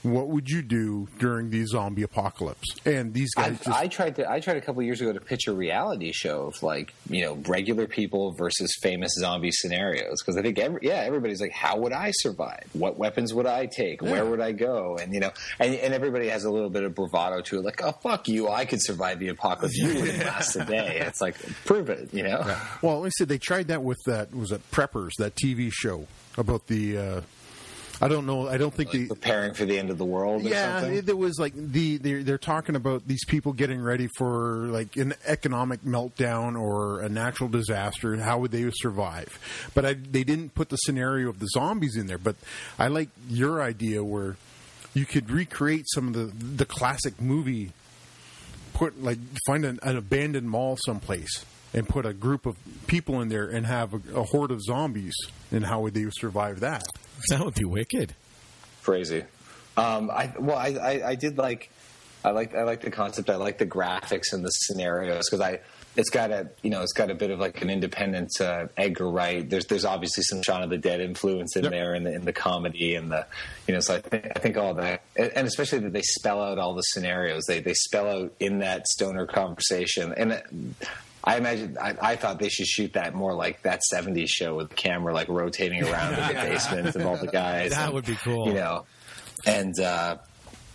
Speaker 6: What would you do during the zombie apocalypse? And these guys just
Speaker 4: I tried to. I tried a couple years ago to pitch a reality show of like you know regular people versus famous zombie scenarios because I think every, yeah everybody's like how would I survive? What weapons would I take? Where would I go? And you know and, and everybody has a little bit of bravado to it like oh fuck you I could survive the apocalypse you wouldn't last a day. It's like prove it you know.
Speaker 6: Well, like I said, they tried that with that was it Preppers, that TV show about the. Uh, I don't know. I don't think the
Speaker 4: Preparing for the end of the world. Or
Speaker 6: yeah,
Speaker 4: something.
Speaker 6: there was like the they're, they're talking about these people getting ready for like an economic meltdown or a natural disaster. How would they survive? But I, they didn't put the scenario of the zombies in there. But I like your idea where you could recreate some of the the classic movie. Put like find an, an abandoned mall someplace and put a group of people in there and have a, a horde of zombies. And how would they survive that?
Speaker 5: That would be wicked.
Speaker 4: crazy. Um, I well, I, I, I did like, I like I like the concept. I like the graphics and the scenarios because I it's got a you know it's got a bit of like an independent uh, Edgar Wright. There's there's obviously some Shaun of the Dead influence in
Speaker 6: Yep.
Speaker 4: there in the in the comedy and the you know so I think I think all that and and especially that they spell out all the scenarios. They they spell out in that stoner conversation and. I imagine I, I thought they should shoot that more like that '70s show with the camera like rotating around in the basement of all the guys.
Speaker 5: That
Speaker 4: and,
Speaker 5: would be cool.
Speaker 4: You know, and uh,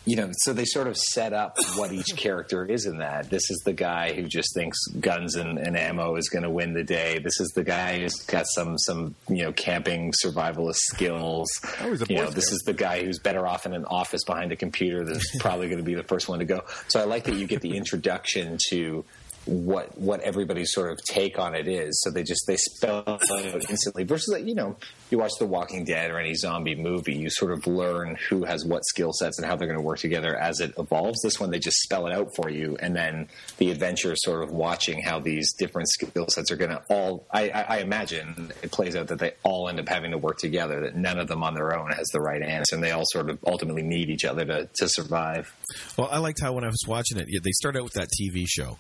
Speaker 4: you know, so they sort of set up what each character is in that. This is the guy who just thinks guns and, and ammo is going to win the day. This is the guy who's got some some you know camping survivalist skills.
Speaker 6: Oh,
Speaker 4: you know, this is the guy who's better off in an office behind a computer. That's probably going to be the first one to go. So I like that you get the introduction to what what everybody's sort of take on it is. So they just they spell it out instantly. Versus like, you know, you watch The Walking Dead or any zombie movie, you sort of learn who has what skill sets and how they're going to work together as it evolves. This one they just spell it out for you, and then the adventure is sort of watching how these different skill sets are going to all. I, I, I imagine it plays out that they all end up having to work together. That none of them on their own has the right answer, and they all sort of ultimately need each other to to survive.
Speaker 5: Well, I liked how when I was watching it, they start out with that TV show,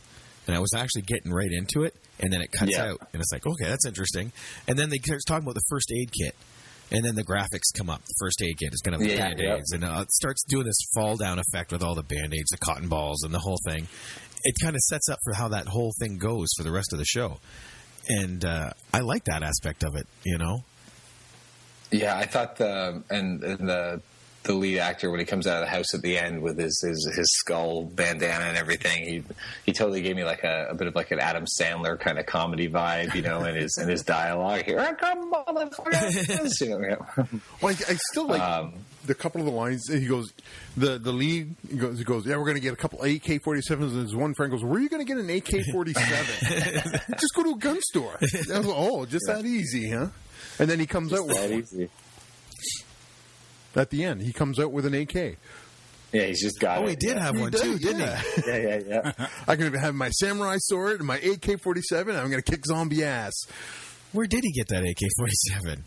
Speaker 5: and I was actually getting right into it, and then it cuts
Speaker 4: Yeah.
Speaker 5: out, and it's like, okay, that's interesting. And then they start talking about the first aid kit, and then the graphics come up. The first aid kit is going to have the
Speaker 4: Yeah,
Speaker 5: band aids, and uh, it starts doing this fall down effect with all the band aids, the cotton balls, and the whole thing. It kind of sets up for how that whole thing goes for the rest of the show, and uh, I like that aspect of it. You know,
Speaker 4: Yeah, I thought the and, and the the lead actor when he comes out of the house at the end with his his, his skull bandana and everything, he he totally gave me like a, a bit of like an Adam Sandler kind of comedy vibe, you know, in his in his dialogue. Here I come, motherfuckers! you know, yeah.
Speaker 6: Well, I, I still like
Speaker 4: Um,
Speaker 6: the couple of the lines. He goes, the the lead he goes, he goes, yeah, we're going to get a couple AK forty sevens. And his one friend goes, where are you going to get an AK forty seven? Just go to a gun store. Was oh, just that easy, huh? And then he comes out with
Speaker 4: easy.
Speaker 6: At the end. He comes out with an AK.
Speaker 4: Yeah, he's just got.
Speaker 5: oh,
Speaker 4: it.
Speaker 5: he did
Speaker 4: yeah.
Speaker 5: have one
Speaker 6: does,
Speaker 5: too, didn't
Speaker 6: yeah.
Speaker 5: he?
Speaker 4: Yeah, yeah, yeah.
Speaker 6: I can have my samurai sword and my AK forty seven. I'm going to kick zombie ass.
Speaker 5: Where did he get that AK forty seven?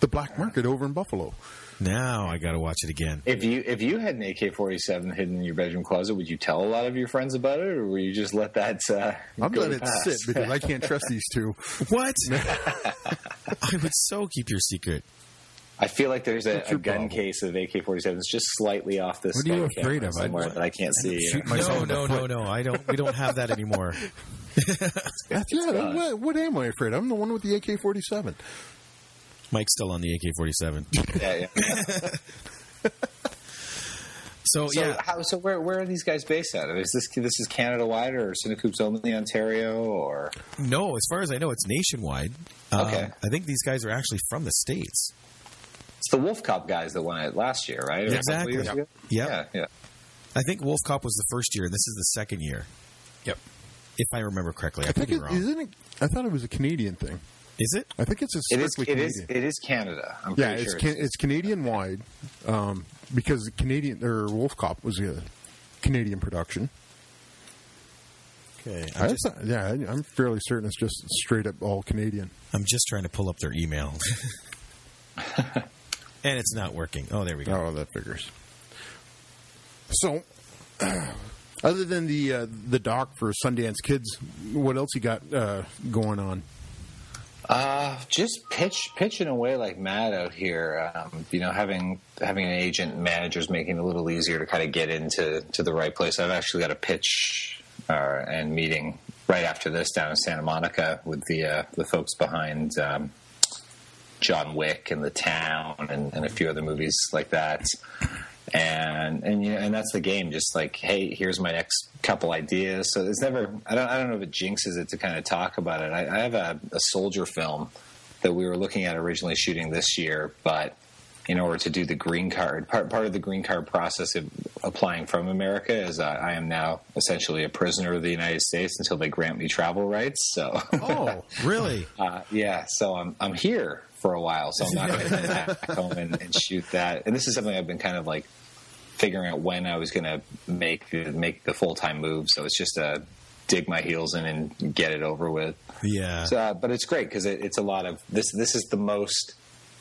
Speaker 6: The black market over in Buffalo.
Speaker 5: Now I got to watch it again.
Speaker 4: If you if you had an AK forty seven hidden in your bedroom closet, would you tell a lot of your friends about it, or will you just let that? Uh,
Speaker 6: I'm
Speaker 4: go
Speaker 6: letting it sit because I can't trust these two.
Speaker 5: What? I would so keep your secret.
Speaker 4: I feel like there's a, a gun
Speaker 6: problem?
Speaker 4: case of AK-47s just slightly off this.
Speaker 3: What are you afraid
Speaker 4: camera
Speaker 3: of? I'd-
Speaker 4: that I can't see. you
Speaker 3: shoot
Speaker 4: know?
Speaker 5: No, no, no, no. I don't. We don't have that anymore.
Speaker 6: That's, yeah, what, what am I afraid? of? I'm the one with the AK 47.
Speaker 5: Mike's still on the AK forty seven.
Speaker 4: Yeah, yeah.
Speaker 5: So,
Speaker 4: So,
Speaker 5: yeah,
Speaker 4: how, so where where are these guys based out of? Is this this is Canada wide or CineCoup's only Ontario or?
Speaker 5: no. As far as I know, it's nationwide. Um,
Speaker 4: Okay.
Speaker 5: I think these guys are actually from the states.
Speaker 4: It's the Wolf Cop guys that won it last year, right? Or
Speaker 5: Exactly. Yep. Yep.
Speaker 4: Yeah, yeah.
Speaker 5: I think Wolf Cop was the first year, and this is the second year.
Speaker 3: Yep.
Speaker 5: if I remember correctly. I,
Speaker 6: I
Speaker 5: could
Speaker 6: think
Speaker 5: be
Speaker 6: it,
Speaker 5: wrong.
Speaker 6: isn't it? I thought it was a Canadian thing.
Speaker 5: Is it?
Speaker 6: I think it's a
Speaker 4: It is.
Speaker 6: strictly
Speaker 4: It is.
Speaker 6: Canadian.
Speaker 4: It is Canada. I'm
Speaker 6: yeah, it's
Speaker 4: sure
Speaker 6: can, it's Canadian wide um, because Canadian or Wolf Cop was a Canadian production.
Speaker 5: Okay.
Speaker 6: I
Speaker 5: I'm just,
Speaker 6: thought- yeah, I- I'm fairly certain it's just straight up all Canadian.
Speaker 5: I'm just trying to pull up their email. and it's not working. Oh, there we go.
Speaker 6: Oh, that figures. So, other than the uh, the doc for Sundance Kids, what else you got uh, going on?
Speaker 4: Uh, just pitch pitching away like mad out here. Um, you know, having having an agent and managers making it a little easier to kind of get into to the right place. I've actually got a pitch uh, and meeting right after this down in Santa Monica with the uh, the folks behind um, John Wick and The Town and, and a few other movies like that. And and you know, and that's the game. Just like, hey, here's my next couple ideas. So it's never. I don't. I don't know if it jinxes it to kind of talk about it. I, I have a, a soldier film that we were looking at originally shooting this year, but in order to do the green card, part part of the green card process of applying from America is uh, I am now essentially a prisoner of the United States until they grant me travel rights. So.
Speaker 5: Oh, really?
Speaker 4: Uh, yeah, so I'm I'm here for a while, so I'm not going to home and, and shoot that. And this is something I've been kind of like figuring out when I was going to make the, make the full time move. So it's just a dig my heels in and get it over with.
Speaker 5: Yeah.
Speaker 4: So, uh, but it's great because it, it's a lot of this. This is the most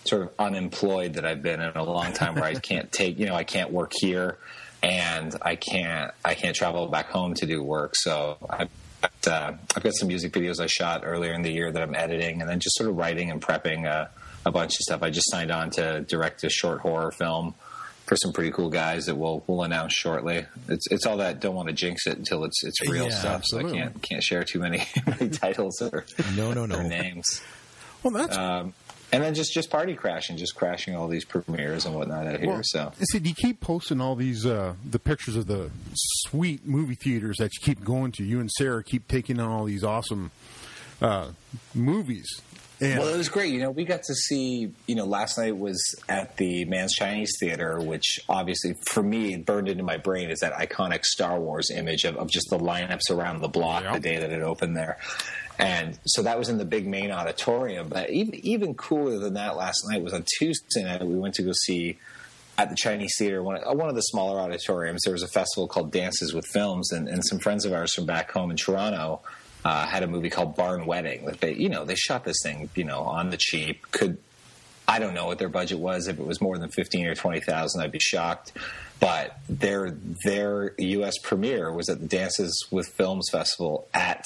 Speaker 4: sort of unemployed that I've been in a long time, where I can't take, you know, I can't work here, and I can't, I can't travel back home to do work. So I've uh, I've got some music videos I shot earlier in the year that I'm editing, and then just sort of writing and prepping uh, a bunch of stuff. I just signed on to direct a short horror film for some pretty cool guys that we'll we'll announce shortly. It's it's all that don't want to jinx it until it's it's real
Speaker 5: Yeah,
Speaker 4: stuff. So I can't can't share too many, many titles or
Speaker 5: No, no,
Speaker 4: or
Speaker 5: no.
Speaker 4: names.
Speaker 6: Well, that's
Speaker 4: Um, and then just just party crashing, just crashing all these premieres and whatnot out here.
Speaker 6: well,
Speaker 4: so
Speaker 6: see, you keep posting all these uh, the pictures of the sweet movie theaters that you keep going to. You and Sarah keep taking on all these awesome uh, movies. And
Speaker 4: Well, it was great. You know, we got to see. You know, last night was at the Mann's Chinese Theater, which obviously for me burned into my brain is that iconic Star Wars image of, of just the lineups around the block the day that it opened there. And so that was in the big main auditorium. But even even cooler than that, last night was on Tuesday night. We went to go see at the Chinese Theater, one, uh, one of the smaller auditoriums. There was a festival called Dances with Films, and, and some friends of ours from back home in Toronto uh, had a movie called Barn Wedding. That they, you know, they shot this thing, you know, on the cheap. Could I don't know what their budget was. If it was more than fifteen or twenty thousand, I'd be shocked. But their their U.S. premiere was at the Dances with Films Festival at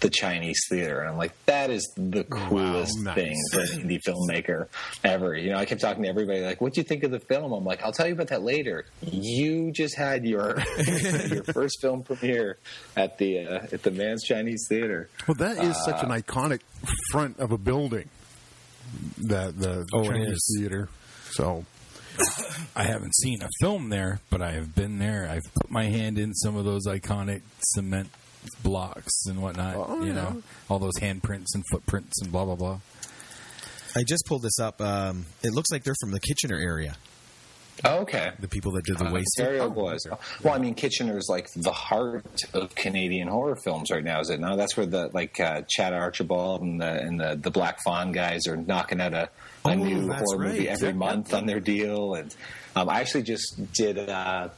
Speaker 4: the Chinese Theater, and I'm like, that is the coolest
Speaker 6: nice.
Speaker 4: thing for an indie filmmaker ever. You know, I kept talking to everybody like, "What do you think of the film?" I'm like, "I'll tell you about that later." You just had your your first film premiere at the uh, at the Mann's Chinese Theater.
Speaker 6: well, that is such
Speaker 4: Uh,
Speaker 6: an iconic front of a building. That the
Speaker 5: Oh,
Speaker 6: Chinese
Speaker 5: is.
Speaker 6: theater. So
Speaker 3: I haven't seen a film there, but I have been there. I've put my hand in some of those iconic cement blocks and whatnot.
Speaker 6: Oh,
Speaker 3: you
Speaker 6: yeah.
Speaker 3: know, all those handprints and footprints and blah blah blah.
Speaker 5: I just pulled this up. Um, it looks like they're from the Kitchener area.
Speaker 4: Oh, okay.
Speaker 5: The people that did the
Speaker 4: Uh,
Speaker 5: waste.
Speaker 4: Ontario was. Well, I mean, Kitchener is like the heart of Canadian horror films right now, is it? Now that's where the like uh, Chad Archibald and the and the, the Black Fawn guys are knocking out a, a
Speaker 5: Oh,
Speaker 4: new
Speaker 5: that's
Speaker 4: horror movie every
Speaker 5: Yep,
Speaker 4: month on their deal. And um, I actually just did uh,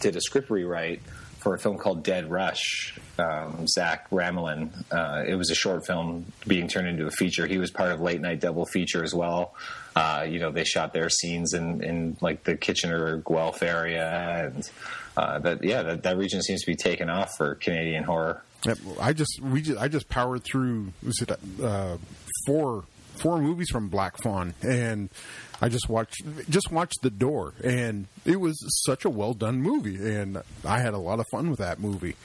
Speaker 4: did a script rewrite for a film called Dead Rush. Um, Zach Ramelan. Uh, it was a short film being turned into a feature. He was part of Late Night Double Feature as well. Uh, you know, they shot their scenes in, in like the Kitchener Guelph area, and uh, that yeah, that, that region seems to be taking off for Canadian horror.
Speaker 6: Yep, I just we just, I just powered through was it uh, four four movies from Black Fawn and I just watched just watched The Door and it was such a well done movie and I had a lot of fun with that movie.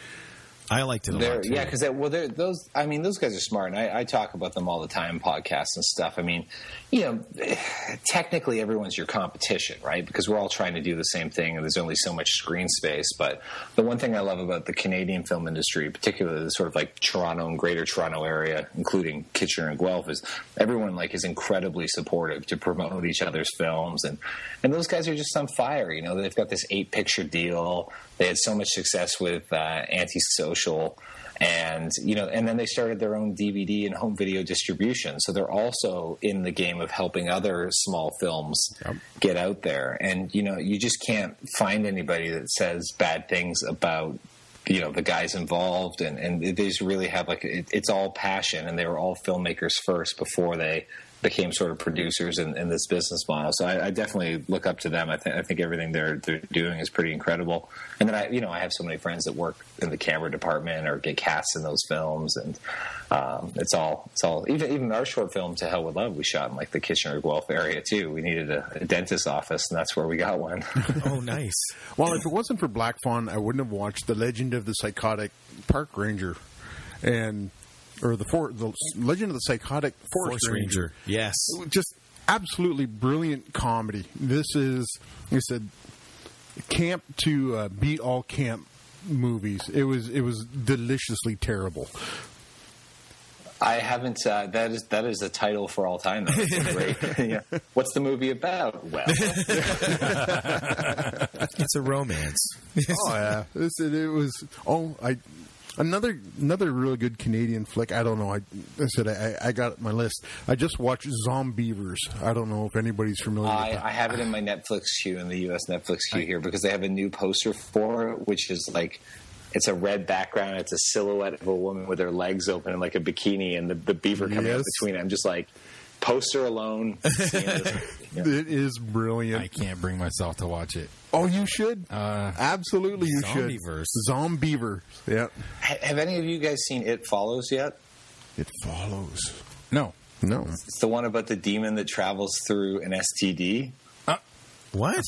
Speaker 5: I liked it a
Speaker 4: They're,
Speaker 5: lot too.
Speaker 4: yeah, because well, they're, those. I mean, those guys are smart, and I, I talk about them all the time, podcasts and stuff. I mean, you know, technically everyone's your competition, right? Because we're all trying to do the same thing, and there's only so much screen space. But the one thing I love about the Canadian film industry, particularly the sort of like Toronto and Greater Toronto area, including Kitchener and Guelph, is everyone like is incredibly supportive to promote each other's films, and and those guys are just on fire. You know, they've got this eight picture deal. They had so much success with uh, Antisocial and you know, and then they started their own DVD and home video distribution. So they're also in the game of helping other small films get out there. And you know, you just can't find anybody that says bad things about you know the guys involved and and they just really have like it, it's all passion and they were all filmmakers first before they became sort of producers in, in this business model. So I, I definitely look up to them. I think I think everything they're they're doing is pretty incredible. And then I you know I have so many friends that work in the camera department or get cast in those films, and um, it's all it's all even even our short film to hell with love we shot in like the Kitchener Guelph area too. We needed a, a dentist office, and that's where we got one.
Speaker 5: Oh, nice.
Speaker 6: Well, if it wasn't for Black Fawn, I wouldn't have watched The Legend of the Psychotic Park Ranger, and or the for, the Legend of the Psychotic Forest,
Speaker 5: Force Ranger. Yes.
Speaker 6: Just absolutely brilliant comedy. This is, like I said, camp to uh, beat all camp movies. It was it was deliciously terrible.
Speaker 4: I haven't. Uh, that is that is a title for all time. though. Great. yeah. What's the movie about? Well,
Speaker 5: It's a romance.
Speaker 6: oh yeah, this, it, it was. Oh, I another another really good Canadian flick. I don't know. I, I said I, I got my list. I just watched Zombeavers. I don't know if anybody's familiar. with
Speaker 4: I. I have it in my Netflix queue in the U.S. Netflix queue here because they have a new poster for it, which is like. It's a red background. It's a silhouette of a woman with her legs open in like a bikini, and the, the beaver coming
Speaker 6: Yes.
Speaker 4: up between. it. I'm just like, poster alone. yeah.
Speaker 6: It is brilliant.
Speaker 3: I can't bring myself to watch it.
Speaker 6: oh, you should.
Speaker 3: Uh,
Speaker 6: Absolutely, you
Speaker 5: should. Zombeavers.
Speaker 6: should. Zombeaver. Yeah.
Speaker 4: Ha- Have any of you guys seen It Follows yet?
Speaker 6: It follows.
Speaker 3: no.
Speaker 6: No.
Speaker 4: It's the one about the demon that travels through an STD.
Speaker 5: What?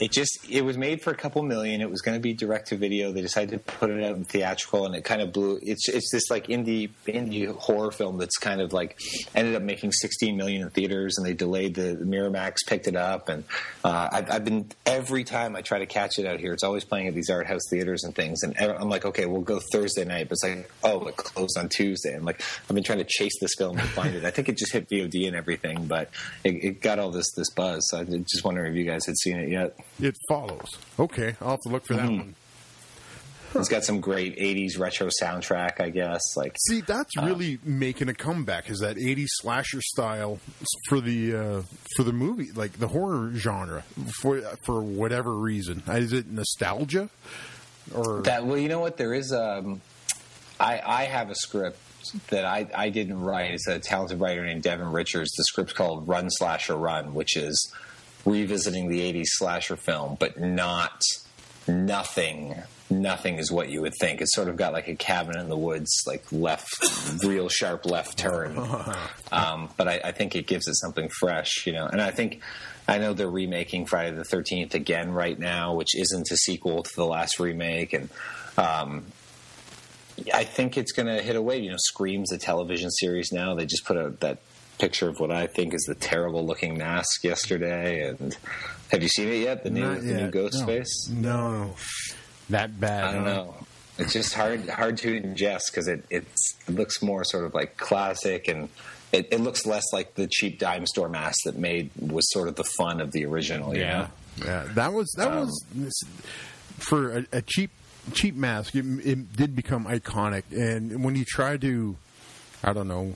Speaker 4: It just it was made for a couple million. It was going to be direct to video. They decided to put it out in theatrical, and it kind of blew. It's it's this like indie indie horror film that's kind of like ended up making 16 million in theaters, and they delayed the Miramax picked it up, and uh, I've, I've been every time I try to catch it out here, it's always playing at these art house theaters and things, and I'm like, okay, we'll go Thursday night, but it's like, oh, it closed on Tuesday. I'm like, I've been trying to chase this film to find it. I think it just hit VOD and everything, but it, it got all this this buzz. So I'm just wondering if you guys had seen it yet.
Speaker 6: It follows. Okay, I'll have to look for that
Speaker 4: Mhm.
Speaker 6: one.
Speaker 4: It's got some great '80s retro soundtrack, I guess. Like,
Speaker 6: See, that's really making a comeback. Is that '80s slasher style for the uh, for the movie, like the horror genre, for for whatever reason? Is it nostalgia or
Speaker 4: that. Well, you know what? There is. Um, I I have a script that I I didn't write. It's a talented writer named Devin Richards. The script's called Run Slasher Run, which is revisiting the '80s slasher film, but not nothing. Nothing is what you would think. It's sort of got like a cabin in the woods, like left, real sharp left turn. Um, but I, I think it gives it something fresh, you know. And I think I know they're remaking Friday the Thirteenth again right now, which isn't a sequel to the last remake, and um, I think it's going to hit a wave. You know, Scream's a television series now. They just put out that picture of what I think is the terrible looking mask yesterday. And have you seen it yet? The new,
Speaker 6: Not
Speaker 4: the new
Speaker 6: yet.
Speaker 4: Ghostface.
Speaker 6: no that bad?
Speaker 4: I don't
Speaker 6: huh?
Speaker 4: know. It's just hard hard to ingest because it it looks more sort of like classic and. It, it looks less like the cheap dime store mask that made was sort of the fun of the original. You know?
Speaker 6: Yeah, that was that
Speaker 4: Um,
Speaker 6: was for a, a cheap cheap mask. It, it did become iconic, and when you try to, I don't know,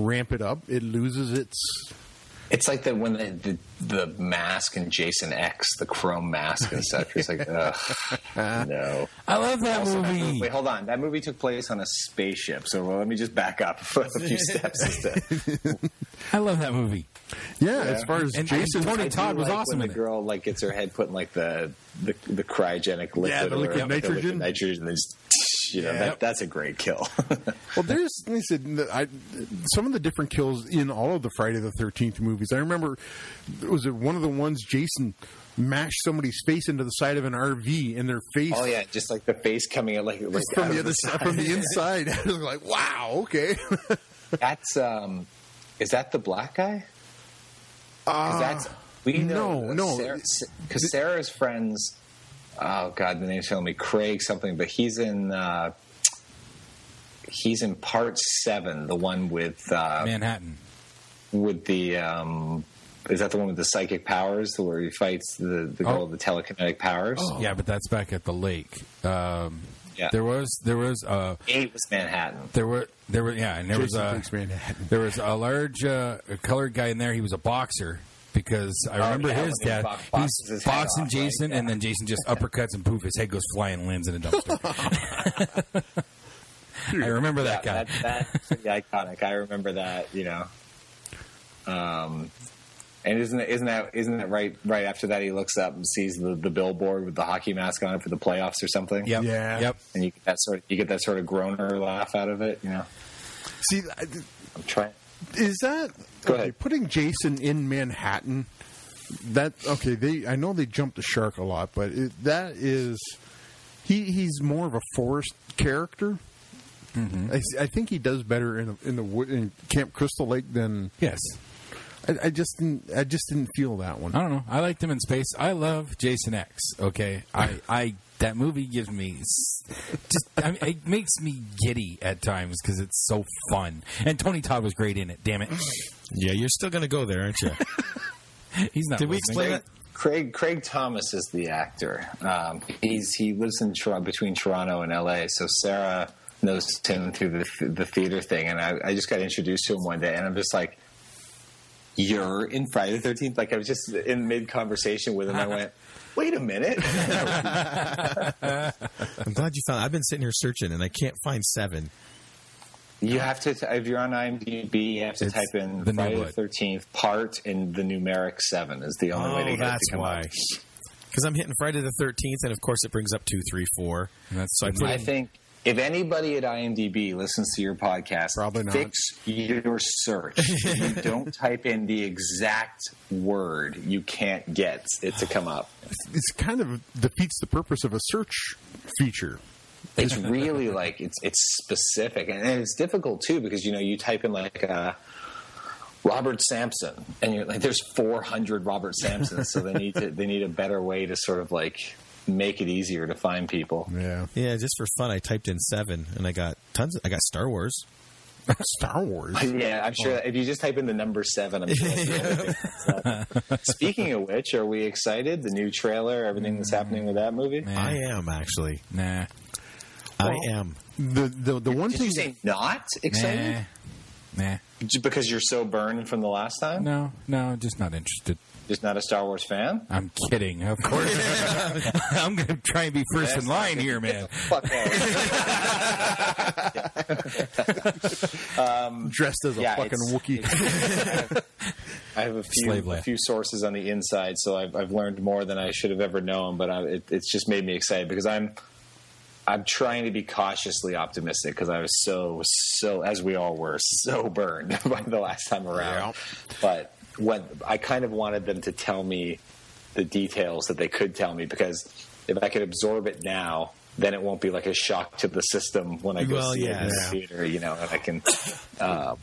Speaker 6: ramp it up, it loses its.
Speaker 4: It's like the when the, the the mask and Jason X, the chrome mask and stuff. It's like, ugh, no.
Speaker 3: I love that
Speaker 4: Also,
Speaker 3: movie.
Speaker 4: movie- Wait, hold on. That movie took place on a spaceship. So well, let me just back up a few steps. as to-
Speaker 3: I love that movie.
Speaker 6: Yeah, as far as
Speaker 3: And-
Speaker 6: Jason,
Speaker 3: Tony
Speaker 4: I do
Speaker 3: Todd was
Speaker 4: like
Speaker 3: awesome
Speaker 4: When
Speaker 3: in
Speaker 4: the
Speaker 3: it.
Speaker 4: girl like gets her head put in like the the, the cryogenic liquid,
Speaker 6: Yeah, the
Speaker 4: or
Speaker 6: liquid
Speaker 4: like, the
Speaker 6: nitrogen.
Speaker 4: nitrogen, and then just you know
Speaker 6: Yeah.
Speaker 4: that, that's a great kill.
Speaker 6: well, there's like I said, I, some of the different kills in all of the Friday the Thirteenth movies. I remember was it one of the ones Jason mashed somebody's face into the side of an RV, and their face
Speaker 4: oh yeah, just like the face coming out like, like
Speaker 6: from
Speaker 4: out
Speaker 6: the other side, from the inside. I was like, wow, okay.
Speaker 4: That's um, is that the black guy? Because that's we know
Speaker 6: Uh, no, no.
Speaker 4: because Sarah's friends. Oh God, the name's telling me Craig something, but he's in uh, he's in part seven, the one with uh,
Speaker 3: Manhattan.
Speaker 4: with the um, is that the one with the psychic powers, where he fights the the girl
Speaker 3: Oh.
Speaker 4: with the telekinetic powers?
Speaker 3: Yeah, but that's back at the lake. Um,
Speaker 4: Yeah.
Speaker 3: There was there was uh
Speaker 4: Eight was Manhattan.
Speaker 3: there were there were yeah, and there was a there was a large uh, colored guy in there. He was a boxer because I remember his
Speaker 4: when he
Speaker 3: dad.
Speaker 4: bo-
Speaker 3: He's
Speaker 4: his
Speaker 3: boxing
Speaker 4: off.
Speaker 3: Jason,
Speaker 4: Yeah.
Speaker 3: and then Jason just uppercuts and poof, his head goes flying, and lands in a dumpster. I remember that
Speaker 4: yeah,
Speaker 3: guy.
Speaker 4: That, that's pretty iconic. I remember that. You know. Um, and isn't it, isn't that isn't that right? Right after that, he looks up and sees the, the billboard with the hockey mask on it for the playoffs or something.
Speaker 3: Yep.
Speaker 6: Yeah.
Speaker 3: Yep.
Speaker 4: And you get that sort of you get that sort of groaner laugh out of it. You know.
Speaker 6: See, I-
Speaker 4: I'm trying.
Speaker 6: Is that
Speaker 4: Go
Speaker 6: okay,
Speaker 4: ahead.
Speaker 6: putting Jason in Manhattan? That okay? They I know they jump the shark a lot, but it, that is he. He's more of a forest character. Mm-hmm. I, I think he does better in the, in the wood in Camp Crystal Lake than
Speaker 3: Yes.
Speaker 6: I, I just didn't. I just didn't feel that one.
Speaker 3: I don't know. I liked him in space. I love Jason X. Okay, I, I that movie gives me just I mean, it makes me giddy at times because it's so fun. And Tony Todd was great in it. Damn it,
Speaker 5: Yeah, you're still going to go there, aren't you?
Speaker 3: he's not.
Speaker 5: Did we explain that?
Speaker 4: Craig Craig Thomas is the actor. Um, he's he lives in Tor- between Toronto and L.A. So Sarah knows him through the the theater thing, and I, I just got introduced to him one day, and I'm just like, "You're in Friday the Thirteenth? Like I was just in mid conversation with him. I went, "Wait a minute."
Speaker 5: I'm glad you found. I've been sitting here searching and I can't find seven.
Speaker 4: You have to, if you're on IMDb, you have to
Speaker 3: It's
Speaker 4: type in
Speaker 3: the
Speaker 4: Friday the. Thirteenth part and the numeric seven is the only way to
Speaker 5: Oh,
Speaker 4: get it
Speaker 5: that's
Speaker 4: to come
Speaker 5: why. Because I'm hitting Friday the 13th, and of course it brings up two, three, four.
Speaker 3: And that's-
Speaker 5: so I
Speaker 4: I think if anybody at IMDb listens to your podcast,
Speaker 6: Probably not.
Speaker 4: fix your search. if you don't type in the exact word, you can't get it to come up.
Speaker 6: It's kind of defeats the purpose of a search feature.
Speaker 4: It's really like it's it's specific and it's difficult too because you know you type in like uh, Robert Sampson and you're like there's 400 Robert Sampsons, so they need to they need a better way to sort of like make it easier to find people.
Speaker 6: Yeah,
Speaker 5: yeah, just for fun, I typed in seven, and I got tons. Of, I got Star Wars.
Speaker 6: Star Wars.
Speaker 4: Yeah, I'm sure oh. if you just type in the number seven, I'm sure. That's the only thing that's up. Speaking of which, are we excited? The new trailer, everything that's happening with that movie.
Speaker 3: Nah.
Speaker 5: I am actually.
Speaker 3: Nah.
Speaker 5: I am.
Speaker 6: The the the one
Speaker 4: Did
Speaker 6: thing
Speaker 4: you say not excited
Speaker 3: Nah. Nah.
Speaker 4: Just because you're so burned from the last time?
Speaker 3: No, no, just not interested.
Speaker 4: Just not a Star Wars fan?
Speaker 3: I'm kidding, of course. I'm going to try and be first in line here, man.
Speaker 4: Fuck off.
Speaker 6: Um, dressed as a
Speaker 4: Yeah,
Speaker 6: fucking
Speaker 4: it's-
Speaker 6: Wookiee.
Speaker 4: I have a few a few sources on the inside, so I've, I've learned more than I should have ever known. But I, it, it's just made me excited because I'm I'm trying to be cautiously optimistic because I was so so as we all were so burned by the last time around. But when I kind of wanted them to tell me the details that they could tell me because if I could absorb it now. Then it won't be like a shock to the system when I go
Speaker 5: Well,
Speaker 4: see it in the theater, you know, and I can um,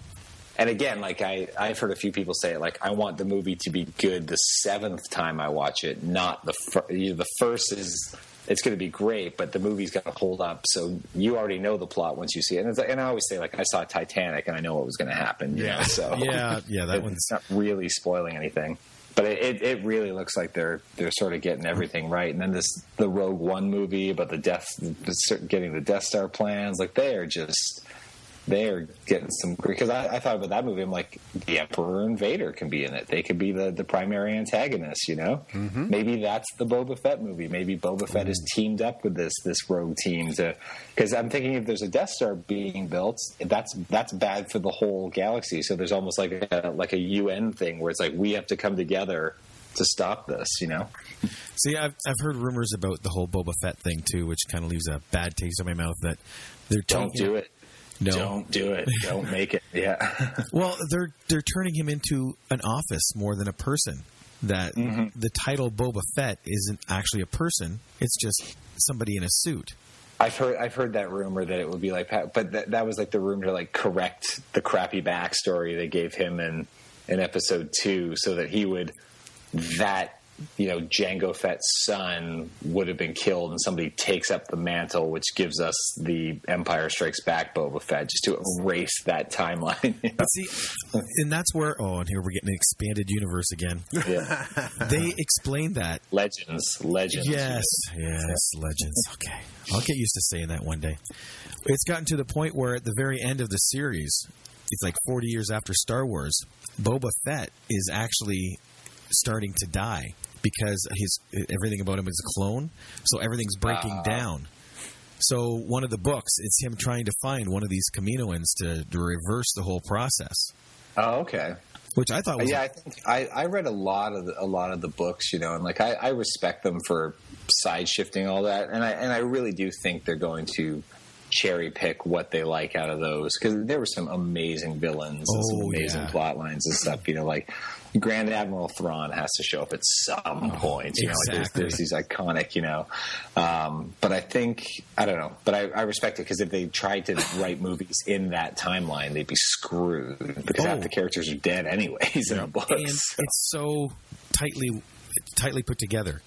Speaker 4: and again, like I, I've heard a few people say, like I want the movie to be good the seventh time I watch it, not the fir- you know, the first is it's going to be great, but the movie's going to hold up. So you already know the plot once you see it, and, it's, and I always say, like I saw Titanic and I know what was going to happen. You
Speaker 6: Yeah.
Speaker 4: know? so
Speaker 5: Yeah, yeah, that one's
Speaker 4: not really spoiling anything. But it, it, it really looks like they're they're sort of getting everything right. And then this the Rogue One movie about the death, getting the Death Star plans, like they are just they're getting some because I, I thought about that movie. I'm like, the Emperor and Vader can be in it. They could be the, the primary antagonists. You know, mm-hmm. maybe that's the Boba Fett movie. Maybe Boba Fett is mm-hmm. teamed up with this this rogue team to. Because I'm thinking if there's a Death Star being built, that's that's bad for the whole galaxy. So there's almost like a like a UN thing where it's like we have to come together to stop this. You know.
Speaker 5: See, I've I've heard rumors about the whole Boba Fett thing too, which kind of leaves a bad taste in my mouth. That they're
Speaker 4: Don't do it.
Speaker 5: No,
Speaker 4: Don't do it. Don't make it. Yeah.
Speaker 5: Well, they're they're turning him into an office more than a person. That
Speaker 4: Mm-hmm.
Speaker 5: the title Boba Fett isn't actually a person; it's just somebody in a suit.
Speaker 4: I've heard I've heard that rumor that it would be like, but that, that was like the rumor to like correct the crappy backstory they gave him in in episode two, so that he would that you know Jango Fett's son would have been killed, and somebody takes up the mantle, which gives us the Empire Strikes Back Boba Fett, just to erase that timeline. you know?
Speaker 5: See, and that's where oh, and here we're getting an expanded universe again.
Speaker 4: yeah.
Speaker 5: They explain that.
Speaker 4: Legends, legends.
Speaker 5: Yes, yes, legends. Okay, I'll get used to saying that one day. It's gotten to the point where at the very end of the series, it's like 40 years after Star Wars, Boba Fett is actually starting to die because his everything about him is a clone, so everything's breaking ah. down. So one of the books, it's him trying to find one of these Kaminoans to, to reverse the whole process,
Speaker 4: Oh, okay.
Speaker 5: which I thought was
Speaker 4: yeah, I think I, I read a lot of the, a lot of the books, you know, and like I, I respect them for side shifting all that, and I and I really do think they're going to cherry pick what they like out of those because there were some amazing villains and some
Speaker 5: Oh,
Speaker 4: amazing
Speaker 5: yeah.
Speaker 4: plot lines and stuff. You know, like Grand Admiral Thrawn has to show up at some point. You know, like there's,
Speaker 5: exactly.
Speaker 4: there's these iconic, you know. Um, but I think I don't know, but I, I respect it because if they tried to write movies in that timeline, they'd be screwed because half
Speaker 5: Oh.
Speaker 4: the characters are dead anyways in the books.
Speaker 5: and it's so tightly tightly put together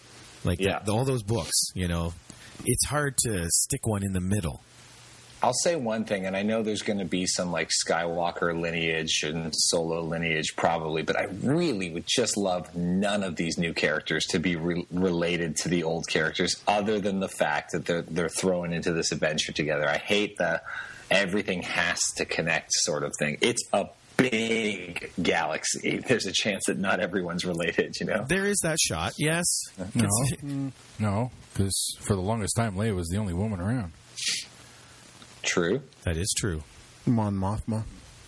Speaker 5: like
Speaker 4: Yeah.
Speaker 5: the- all those books you know it's hard to stick one in the middle
Speaker 4: I'll say one thing, and I know there's going to be some like Skywalker lineage and Solo lineage probably, but I really would just love none of these new characters to be re- related to the old characters, other than the fact that they're they're thrown into this adventure together. I hate the everything has to connect sort of thing. It's a big galaxy. There's a chance that not everyone's related. You know.
Speaker 5: there is that shot yes
Speaker 3: No,
Speaker 5: It's-
Speaker 3: no, because for the longest time, Leia was the only woman around.
Speaker 4: True.
Speaker 5: that is true
Speaker 6: Mon Mothma.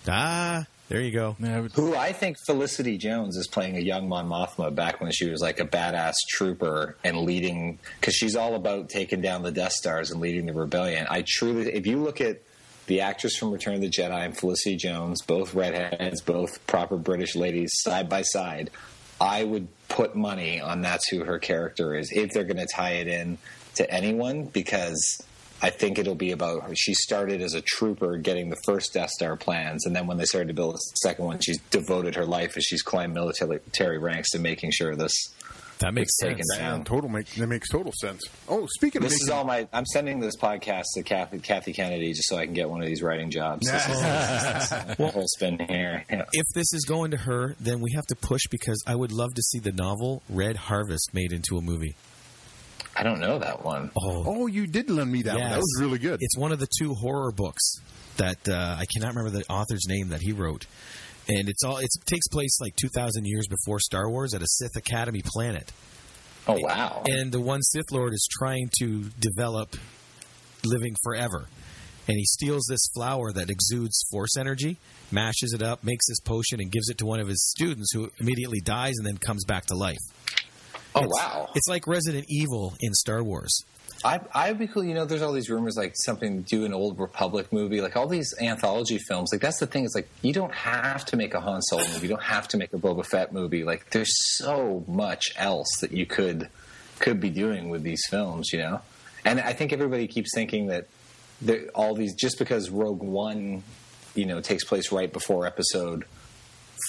Speaker 5: ah there you go
Speaker 3: Yeah, I would-
Speaker 4: Who I think Felicity Jones is playing a young Mon Mothma back when she was like a badass trooper and leading, because she's all about taking down the Death Stars and leading the rebellion. I truly, if you look at the actress from Return of the Jedi and Felicity Jones, both redheads, both proper British ladies, side by side, I would put money on that's who her character is if they're going to tie it in to anyone because I think it'll be about her. She started as a trooper getting the first Death Star plans, and then when they started to build the second one, she's devoted her life as she's climbed military ranks to making sure this
Speaker 5: that makes
Speaker 4: taken
Speaker 5: sense
Speaker 4: down.
Speaker 6: Total make that makes total sense. Oh, speaking of
Speaker 4: This is all my. I'm sending this podcast to Kathy, Kathy Kennedy just so I can get one of these writing jobs. This is the whole spin here. Yeah.
Speaker 5: if this is going to her then we have to push because i would love to see the novel red harvest made into a movie
Speaker 4: I don't know that one.
Speaker 5: oh
Speaker 6: oh, you did lend me that one. That was really good.
Speaker 5: It's one of the two horror books that uh, I cannot remember the author's name that he wrote, and it's all it takes place like two thousand years before Star Wars at a Sith Academy planet,
Speaker 4: Oh wow!
Speaker 5: and the one Sith Lord is trying to develop living forever. And he steals this flower that exudes force energy, mashes it up, makes this potion, and gives it to one of his students who immediately dies and then comes back to life.
Speaker 4: Oh
Speaker 5: It's-
Speaker 4: wow!
Speaker 5: It's like Resident Evil in Star Wars.
Speaker 4: I I'd be cool. You know, there's all these rumors like something do an old Republic movie, like all these anthology films. Like that's the thing. It's like you don't have to make a Han Solo movie. You don't have to make a Boba Fett movie. Like there's so much else that you could could be doing with these films. You know, and I think everybody keeps thinking that all these just because Rogue One, you know, takes place right before Episode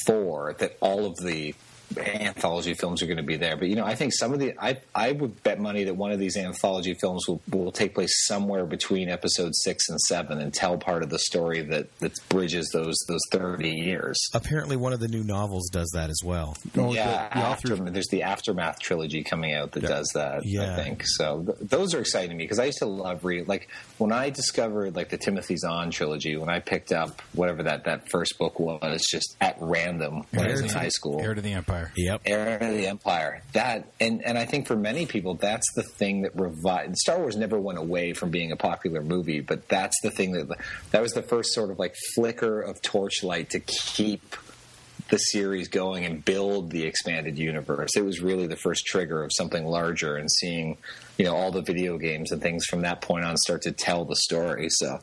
Speaker 4: four, that all of the anthology films are going to be there. But you know, I think some of the I I would bet money that one of these anthology films will will take place somewhere between episode six and seven and tell part of the story that that bridges those those thirty years.
Speaker 5: Apparently, one of the new novels does that as well.
Speaker 6: Oh,
Speaker 4: yeah,
Speaker 6: the, the author.
Speaker 4: after, there's the aftermath trilogy coming out that does that.
Speaker 5: Yeah.
Speaker 4: I think so. Th- those are exciting to me because I used to love read. Like when I discovered like the Timothy Zahn trilogy, when I picked up whatever that that first book was, just at random when I was in
Speaker 5: Heir
Speaker 4: high school.
Speaker 3: Heir to the Empire.
Speaker 5: Yep.
Speaker 4: Era of the Empire. That and and I think for many people that's the thing that revived Star Wars never went away from being a popular movie, but that's the thing that that was the first sort of like flicker of torchlight to keep the series going and build the expanded universe. It was really the first trigger of something larger and seeing, you know, all the video games and things from that point on start to tell the story. So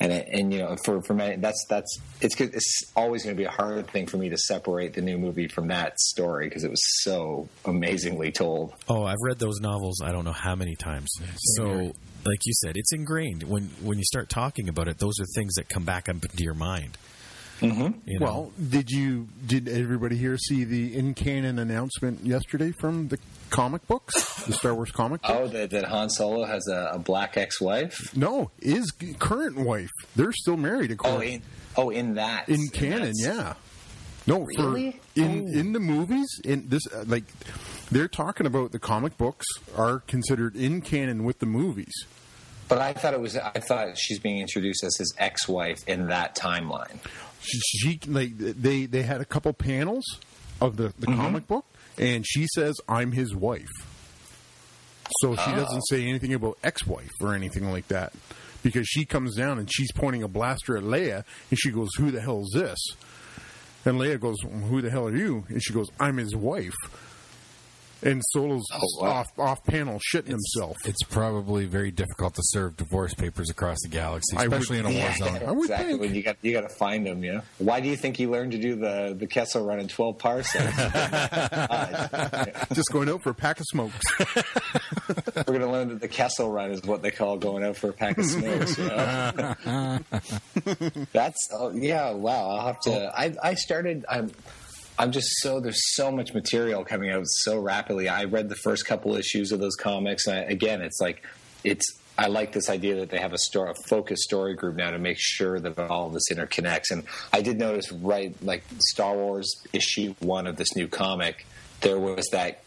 Speaker 4: and it, and you know for for many that's that's it's it's always going to be a hard thing for me to separate the new movie from that story because it was so amazingly told.
Speaker 5: Oh, I've read those novels. I don't know how many times. So, like you said, it's ingrained when when you start talking about it. Those are things that come back up into your mind. Mm-hmm.
Speaker 6: Well, did you did everybody here see the in canon announcement yesterday from the comic books, the Star Wars comic book?
Speaker 4: Oh, that, that Han Solo has a, a black ex-wife.
Speaker 6: No, his current wife. They're still married.
Speaker 4: Oh, in oh, in that
Speaker 6: in canon,
Speaker 4: that's-
Speaker 6: yeah. No,
Speaker 4: Really?
Speaker 6: for in in the movies, in this uh, like they're talking about the comic books are considered in canon with the movies.
Speaker 4: But I thought it was. I thought she's being introduced as his ex-wife in that timeline.
Speaker 6: She, she like they they had a couple panels of the the mm-hmm. comic book, and she says I'm his wife. So she oh. doesn't say anything about ex-wife or anything like that because she comes down and she's pointing a blaster at Leia, and she goes, "Who the hell is this?" And Leia goes, "Who the hell are you?" And she goes, "I'm his wife." And Solo's
Speaker 4: Oh, wow.
Speaker 6: off off panel shitting himself.
Speaker 3: It's probably very difficult to serve divorce papers across the galaxy,
Speaker 6: I would-
Speaker 3: especially in a war
Speaker 4: Yeah,
Speaker 3: zone.
Speaker 6: I would
Speaker 4: exactly.
Speaker 6: think.
Speaker 4: You got you got to find them. Yeah. Why do you think he learned to do the the Kessel run in twelve parsecs?
Speaker 6: Just going out for a pack of smokes.
Speaker 4: We're going to learn that the Kessel run is what they call going out for a pack of smokes. You know? That's oh, yeah. Wow. I'll have to. I I started. I'm. I'm just so there's so much material coming out so rapidly. I read the first couple issues of those comics. And I, again, it's like it's. I like this idea that they have a story, a focused story group now to make sure that all of this interconnects. And I did notice right like Star Wars issue one of this new comic, there was that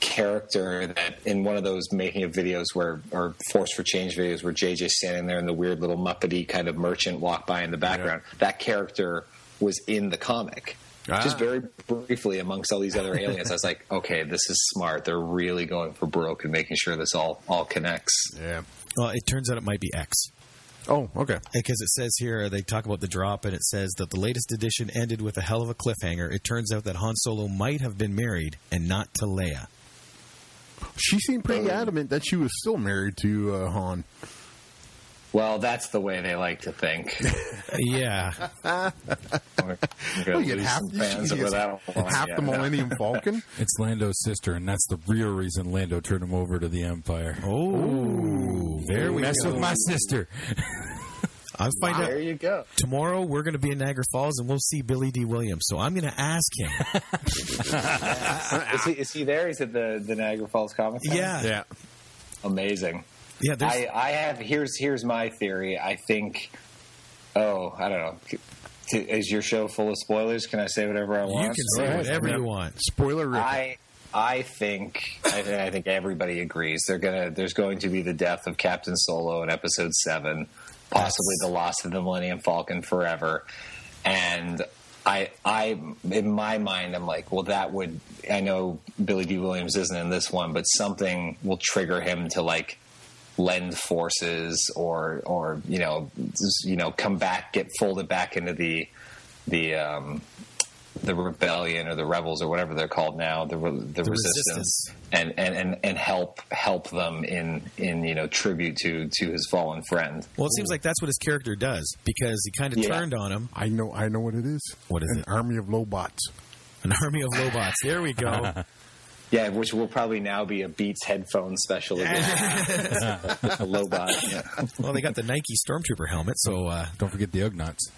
Speaker 4: character that in one of those making of videos where or force for change videos where JJ standing there and the weird little muppety kind of merchant walk by in the background. That character was in the comic. Just
Speaker 6: Ah.
Speaker 4: very briefly amongst all these other aliens. I was like, okay, this is smart. They're really going for broke and making sure this all all connects.
Speaker 6: yeah.
Speaker 5: Well, it turns out it might be X.
Speaker 6: Oh, okay.
Speaker 5: Because it says here, they talk about the drop, and it says that the latest edition ended with a hell of a cliffhanger. It turns out that Han Solo might have been married and not to Leia.
Speaker 6: She seemed pretty adamant that she was still married to uh, Han.
Speaker 4: Well, that's the way they like to think.
Speaker 5: Yeah.
Speaker 4: We're
Speaker 6: Oh,
Speaker 4: gonna
Speaker 6: you get half,
Speaker 4: some
Speaker 6: you
Speaker 4: fans
Speaker 6: get
Speaker 4: over that one.
Speaker 6: half
Speaker 4: Yeah.
Speaker 6: the Millennium Falcon.
Speaker 3: It's Lando's sister, and that's the real reason Lando turned him over to the Empire.
Speaker 5: Oh, there we
Speaker 3: Mess
Speaker 5: go.
Speaker 3: with my sister.
Speaker 5: I'll find
Speaker 4: There
Speaker 5: out.
Speaker 4: There you go.
Speaker 5: Tomorrow, we're going to be in Niagara Falls, and we'll see Billy Dee Williams. So I'm going to ask him.
Speaker 4: Is he, is he there? He's at the, the Niagara Falls Comic Con?
Speaker 5: yeah.
Speaker 6: Yeah.
Speaker 4: Amazing.
Speaker 5: Yeah, there's,
Speaker 4: I, I have here's here's my theory. I think. Oh, I don't know. Is your show full of spoilers? Can I say whatever I want?
Speaker 5: you can say
Speaker 6: ahead.
Speaker 5: whatever you want.
Speaker 6: Spoiler
Speaker 4: I I think I, think- I think everybody agrees they're gonna there's going to be the death of Captain Solo in Episode Seven, possibly the loss of the Millennium Falcon forever, and. I, I, in my mind, I'm like, well, that would. I know Billy Dee Williams isn't in this one, but something will trigger him to like lend forces or, or you know, just, you know, come back, get folded back into the, the, um, the rebellion or the rebels or whatever they're called now, the re- the,
Speaker 5: The
Speaker 4: resistance,
Speaker 5: resistance.
Speaker 4: and, and and and help help them in in you know tribute to to his fallen friend.
Speaker 5: Well, it seems like that's what his character does because he kind of
Speaker 4: Yeah.
Speaker 5: turned on him.
Speaker 6: I know. I know what it is.
Speaker 5: What is
Speaker 6: An
Speaker 5: it?
Speaker 6: army of Lobots.
Speaker 5: An army of Lobots. There we go.
Speaker 4: Yeah, which will probably now be a Beats headphone special again. a Lobot. Yeah.
Speaker 5: well, they got the Nike Stormtrooper helmet, so uh,
Speaker 3: Don't forget the Ugnaughts.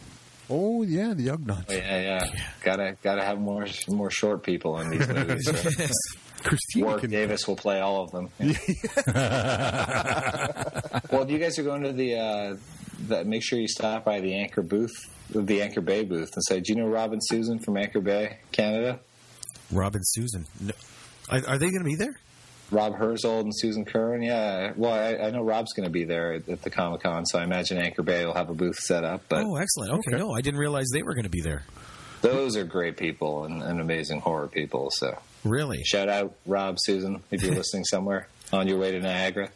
Speaker 6: Oh yeah, the Ugnaughts.
Speaker 4: yeah, yeah. Gotta gotta have more more short people in these movies.
Speaker 6: Christina
Speaker 4: Warwick
Speaker 6: can.
Speaker 4: Davis will play all of them. well, if you guys are going to the, uh, the, make sure you stop by the Anchor booth, the Anchor Bay booth, and say, "Do you know Robin Susan from Anchor Bay, Canada?"
Speaker 5: Robin Susan. No. Are, are they going to be there?
Speaker 4: Rob Herzold and Susan Curran. Yeah, well, I, I know Rob's going to be there at, at the Comic Con, so I imagine Anchor Bay will have a booth set up. But
Speaker 5: oh, excellent. Okay, no, I didn't realize they were going to be there.
Speaker 4: those are great people and, and amazing horror people. So
Speaker 5: Really?
Speaker 4: shout out Rob, Susan, if you're listening somewhere on your way to Niagara.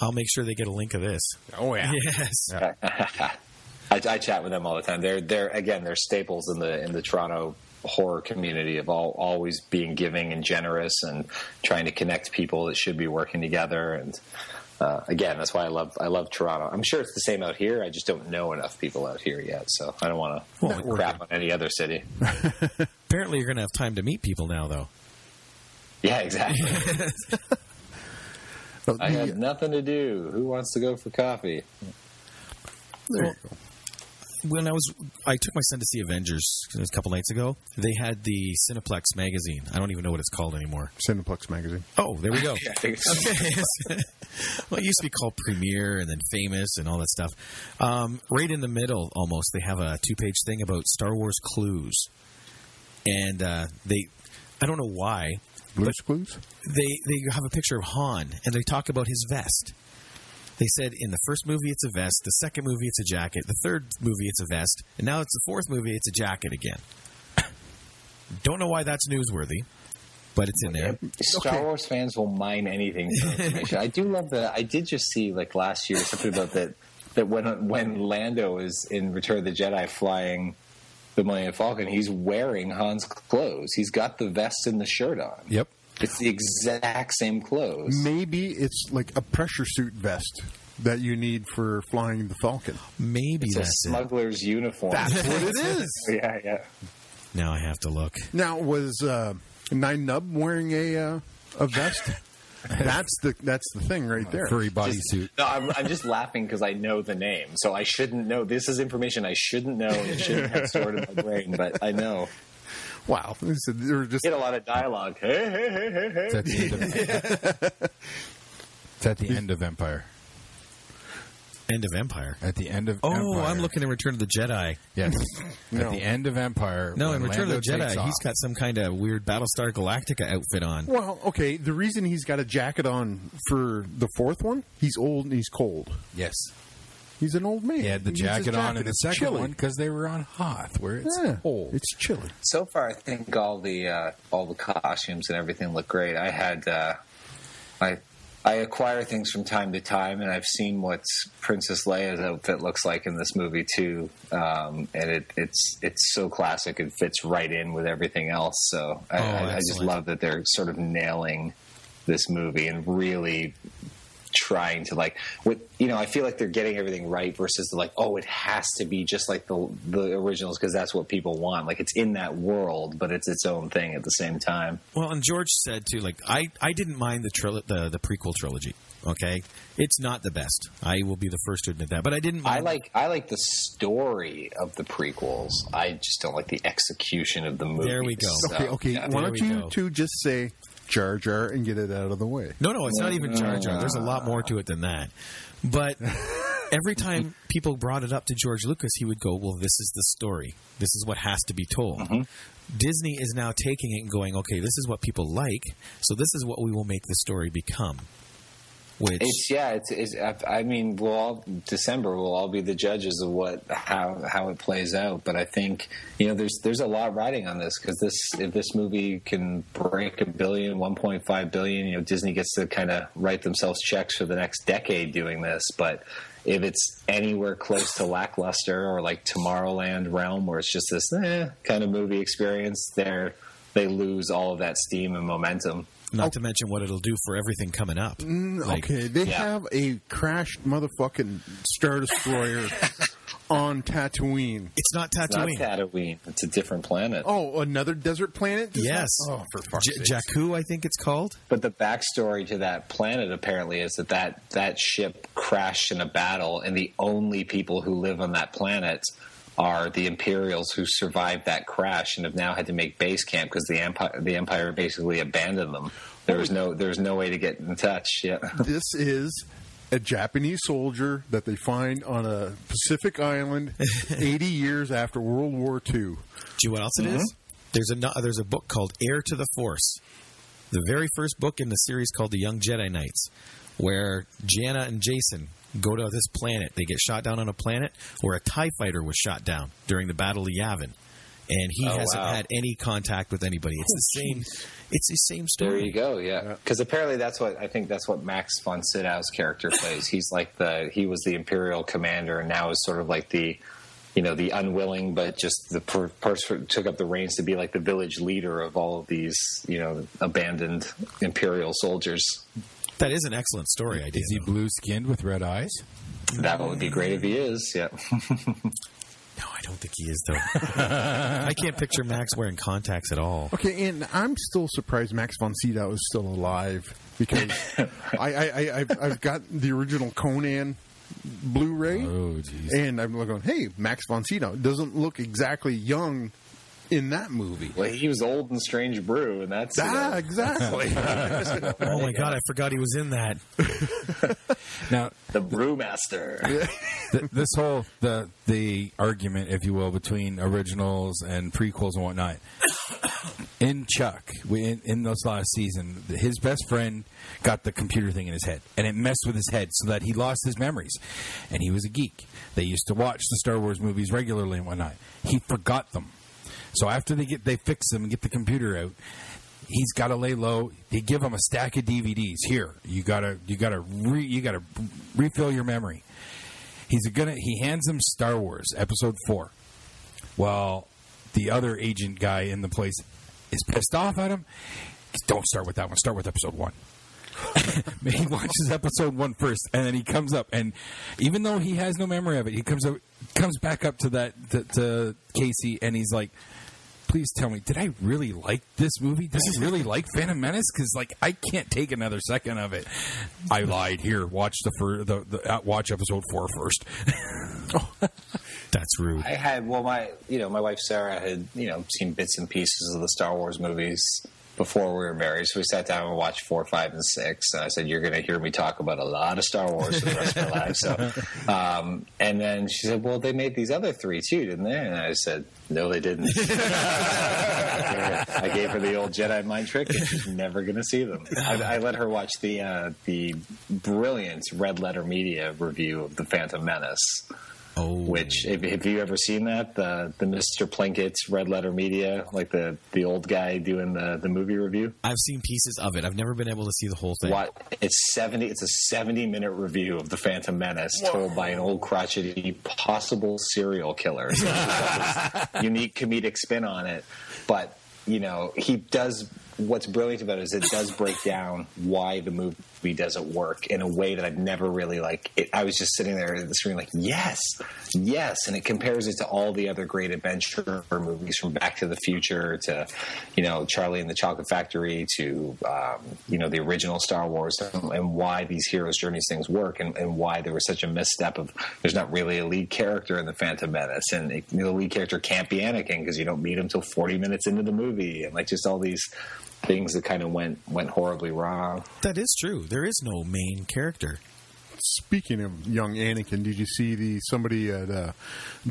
Speaker 5: I'll make sure they get a link of this.
Speaker 6: Oh yeah.
Speaker 5: Yes.
Speaker 4: I, I chat with them all the time. They're they're again they're staples in the in the Toronto horror community of all always being giving and generous and trying to connect people that should be working together. And uh, again, that's why I love I love Toronto. I'm sure it's the same out here. I just don't know enough people out here yet, so I don't want to
Speaker 5: Well,
Speaker 4: crap on any other city.
Speaker 5: Apparently, you're going to have time to meet people now, though.
Speaker 4: Yeah, exactly. I have nothing to do. Who wants to go for coffee?
Speaker 6: there you go.
Speaker 5: When I was I took my son to see Avengers a couple nights ago. They had the Cineplex magazine. I don't even know what it's called anymore.
Speaker 6: Cineplex magazine.
Speaker 5: Oh, there we go.
Speaker 4: I think it's-
Speaker 5: Okay. well, it used to be called Premiere and then Famous and all that stuff. Um, right in the middle, almost, they have a two-page thing about Star Wars clues, and uh, they. I don't know why
Speaker 6: Blue's Clues.
Speaker 5: they they have a picture of Han and they talk about his vest. They said in the first movie it's a vest, the second movie it's a jacket, the third movie it's a vest, and now it's the fourth movie it's a jacket again. Don't know why that's newsworthy, but it's in there.
Speaker 4: Star Wars fans will mine anything for. I do love that. I did just see like last year something about that that when when Lando is in Return of the Jedi flying the Millennium Falcon, he's wearing Han's clothes. He's got the vest and the shirt on.
Speaker 3: Yep.
Speaker 4: It's the exact same clothes.
Speaker 6: Maybe it's like a pressure suit vest that you need for flying the Falcon.
Speaker 5: Maybe
Speaker 4: It's a
Speaker 5: that's it.
Speaker 4: smuggler's uniform.
Speaker 6: That's what it is.
Speaker 4: yeah, yeah.
Speaker 5: Now I have to look.
Speaker 6: Now, was uh, Nien Nunb wearing a uh, a vest? that's the that's the thing right there.
Speaker 3: Furry
Speaker 4: Just-
Speaker 3: bodysuit.
Speaker 4: No, I'm, I'm just laughing because I know the name, so I shouldn't know. This is information I shouldn't know and shouldn't have stored in my brain, but I know.
Speaker 6: Wow, This is- they're just
Speaker 4: Get a lot of dialogue. Hey, hey, hey, hey, hey.
Speaker 3: It's at the end of, it's at the end of Empire.
Speaker 5: End of Empire.
Speaker 3: At the end of
Speaker 5: Oh,
Speaker 3: Empire.
Speaker 5: I'm looking at Return of the Jedi.
Speaker 3: Yes.
Speaker 6: No.
Speaker 3: At the end of Empire.
Speaker 5: No, in Return
Speaker 3: Lando
Speaker 5: of the Jedi,
Speaker 3: takes
Speaker 5: he's
Speaker 3: off.
Speaker 5: got some kind of weird Battlestar Galactica outfit on.
Speaker 6: Well, okay. The reason he's got a jacket on for the fourth one, he's old and he's cold.
Speaker 3: Yes.
Speaker 6: He's an old man.
Speaker 3: He had the
Speaker 6: needs his
Speaker 3: jacket on in the second
Speaker 6: chilly.
Speaker 3: one because they were on Hoth, where it's
Speaker 6: yeah,
Speaker 3: cold.
Speaker 6: it's chilly.
Speaker 4: So far, I think all the uh, all the costumes and everything look great. I had uh, I I acquire things from time to time, and I've seen what Princess Leia's outfit looks like in this movie too, um, and it, it's it's so classic. It fits right in with everything else. So I,
Speaker 5: Oh,
Speaker 4: I, I just love that they're sort of nailing this movie and really trying to like what you know i feel like they're getting everything right versus the like oh it has to be just like the the originals because that's what people want like it's in that world but it's its own thing at the same time
Speaker 5: Well, and George said too, like I, I didn't mind the, tril- the the prequel trilogy. Okay, it's not the best. I will be the first to admit that, but I didn't. Mind
Speaker 4: i like i like the story of the prequels i just don't like the execution of the movie
Speaker 5: There we go.
Speaker 6: Okay, okay.
Speaker 4: yeah.
Speaker 6: Why don't you
Speaker 5: go.
Speaker 6: two just say Jar Jar and get it out of the way?
Speaker 5: No, no, it's not even Jar Jar. There's a lot more to it than that. But every time people brought it up to George Lucas, he would go, "Well, this is the story. This is what has to be told." Mm-hmm. Disney is now taking it and going, "Okay, this is what people like, so this is what we will make the story become." Which
Speaker 4: It's yeah. It's, it's. I mean, we'll all December. We'll all be the judges of what how how it plays out. But I think you know there's there's a lot riding on this because this if this movie can break a billion, 1.5 billion, you know, Disney gets to kind of write themselves checks for the next decade doing this. But if it's anywhere close to lackluster or like Tomorrowland realm, where it's just this eh, kind of movie experience, there they lose all of that steam and momentum.
Speaker 5: not to mention what it'll do for everything coming up. Like,
Speaker 6: Mm, okay, they
Speaker 4: yeah.
Speaker 6: have a crashed motherfucking Star Destroyer on Tatooine.
Speaker 5: It's not
Speaker 4: Not
Speaker 5: Tatooine.
Speaker 4: Tatooine. It's a different planet.
Speaker 6: Oh, another desert planet? Does
Speaker 5: Yes.
Speaker 6: that- Oh, for fuck's
Speaker 5: J-
Speaker 6: sake.
Speaker 5: Jakku, I think it's called.
Speaker 4: But the backstory to that planet apparently is that, that that ship crashed in a battle, and the only people who live on that planet are the Imperials who survived that crash and have now had to make base camp because the empire the empire basically abandoned them. There was no there was no way to get in touch. Yeah,
Speaker 6: This is a Japanese soldier that they find on a Pacific island 80 years after World War II.
Speaker 5: Do you know what else it is? Mm-hmm. There's a uh, there's a book called Heirs of the Force, the very first book in the series called The Young Jedi Knights, where Jaina and Jacen go to this planet. They get shot down on a planet where a Tie fighter was shot down during the Battle of Yavin, and he
Speaker 4: Oh,
Speaker 5: hasn't
Speaker 4: wow.
Speaker 5: had any contact with anybody. It's the oh, same. It's the same story.
Speaker 4: there you go. Yeah, because apparently that's what I think that's what Max von Sydow's character plays. He's like the he was the Imperial commander and now is sort of like the you know the unwilling but just the person who took up the reins to be like the village leader of all of these you know abandoned imperial soldiers
Speaker 5: That is an excellent story idea.
Speaker 3: Is he blue skinned with red eyes?
Speaker 4: that would be great if he is yeah
Speaker 5: No, I don't think he is though. I can't picture Max wearing contacts at all.
Speaker 6: Okay, and I'm still surprised Max von Sydow is still alive because I, I, I, I've, I've got the original Conan Blu-ray,
Speaker 3: Oh, jeez.
Speaker 6: and I'm going, "Hey, Max von Sydow doesn't look exactly young in that movie."
Speaker 4: Well, he was old and Strange Brew, and that's you
Speaker 6: Ah,
Speaker 4: know,
Speaker 6: exactly.
Speaker 5: Oh my god, I forgot he was in that.
Speaker 3: Now,
Speaker 4: the brewmaster.
Speaker 3: th- this whole the the argument, if you will, between originals and prequels and whatnot. In Chuck, we, in, in this last season, his best friend got the computer thing in his head, and it messed with his head so that he lost his memories. And he was a geek. They used to watch the Star Wars movies regularly and whatnot. He forgot them. So after they get they fix them and get the computer out, he's got to lay low. They give him a stack of DVDs. Here, you gotta you gotta re, you gotta refill your memory. He's gonna he hands him Star Wars Episode Four. Well, the other agent guy in the place is pissed off at him. Don't start with that one. Start with Episode One. he watches episode one first, and then he comes up, and even though he has no memory of it, he comes up, comes back up to that to, to Casey, and he's like, "Please tell me, did I really like this movie? Did I really like Phantom Menace? Because like I can't take another second of it. I lied. Here, watch the fir- the, the uh, watch episode four first.
Speaker 5: That's rude.
Speaker 4: I had well, my you know my wife Sarah had you know seen bits and pieces of the Star Wars movies before we were married, so we sat down and watched four, five, and six. And I said, "You're going to hear me talk about a lot of Star Wars for the rest of my life." So, um, and then she said, "Well, they made these other three too, didn't they?" And I said, "No, they didn't." I gave her the old Jedi mind trick, and she's never going to see them. I, I let her watch the uh, the brilliant Red Letter Media review of the Phantom Menace.
Speaker 5: Oh,
Speaker 4: Which, if, have you ever seen that? The the Mr. Plinkett's Red Letter Media, like the the old guy doing the the movie review.
Speaker 5: I've seen pieces of it. I've never been able to see the whole thing.
Speaker 4: What? It's seventy. It's a seventy minute review of the Phantom Menace, told by an old crotchety possible serial killer. So he's got this unique comedic spin on it, but you know he does. What's brilliant about it is it does break down why the movie doesn't work in a way that I've never really like. It, I was just sitting there at the screen like, yes, yes, and it compares it to all the other great adventure movies from Back to the Future to, you know, Charlie and the Chocolate Factory to, um, you know, the original Star Wars and, and why these heroes' journeys things work and, and why there was such a misstep of there's not really a lead character in the Phantom Menace and it, the lead character can't be Anakin because you don't meet him till 40 minutes into the movie and like just all these things that kind of went went horribly wrong.
Speaker 5: That is true. There is no main character.
Speaker 6: Speaking of young Anakin, did you see the somebody had uh,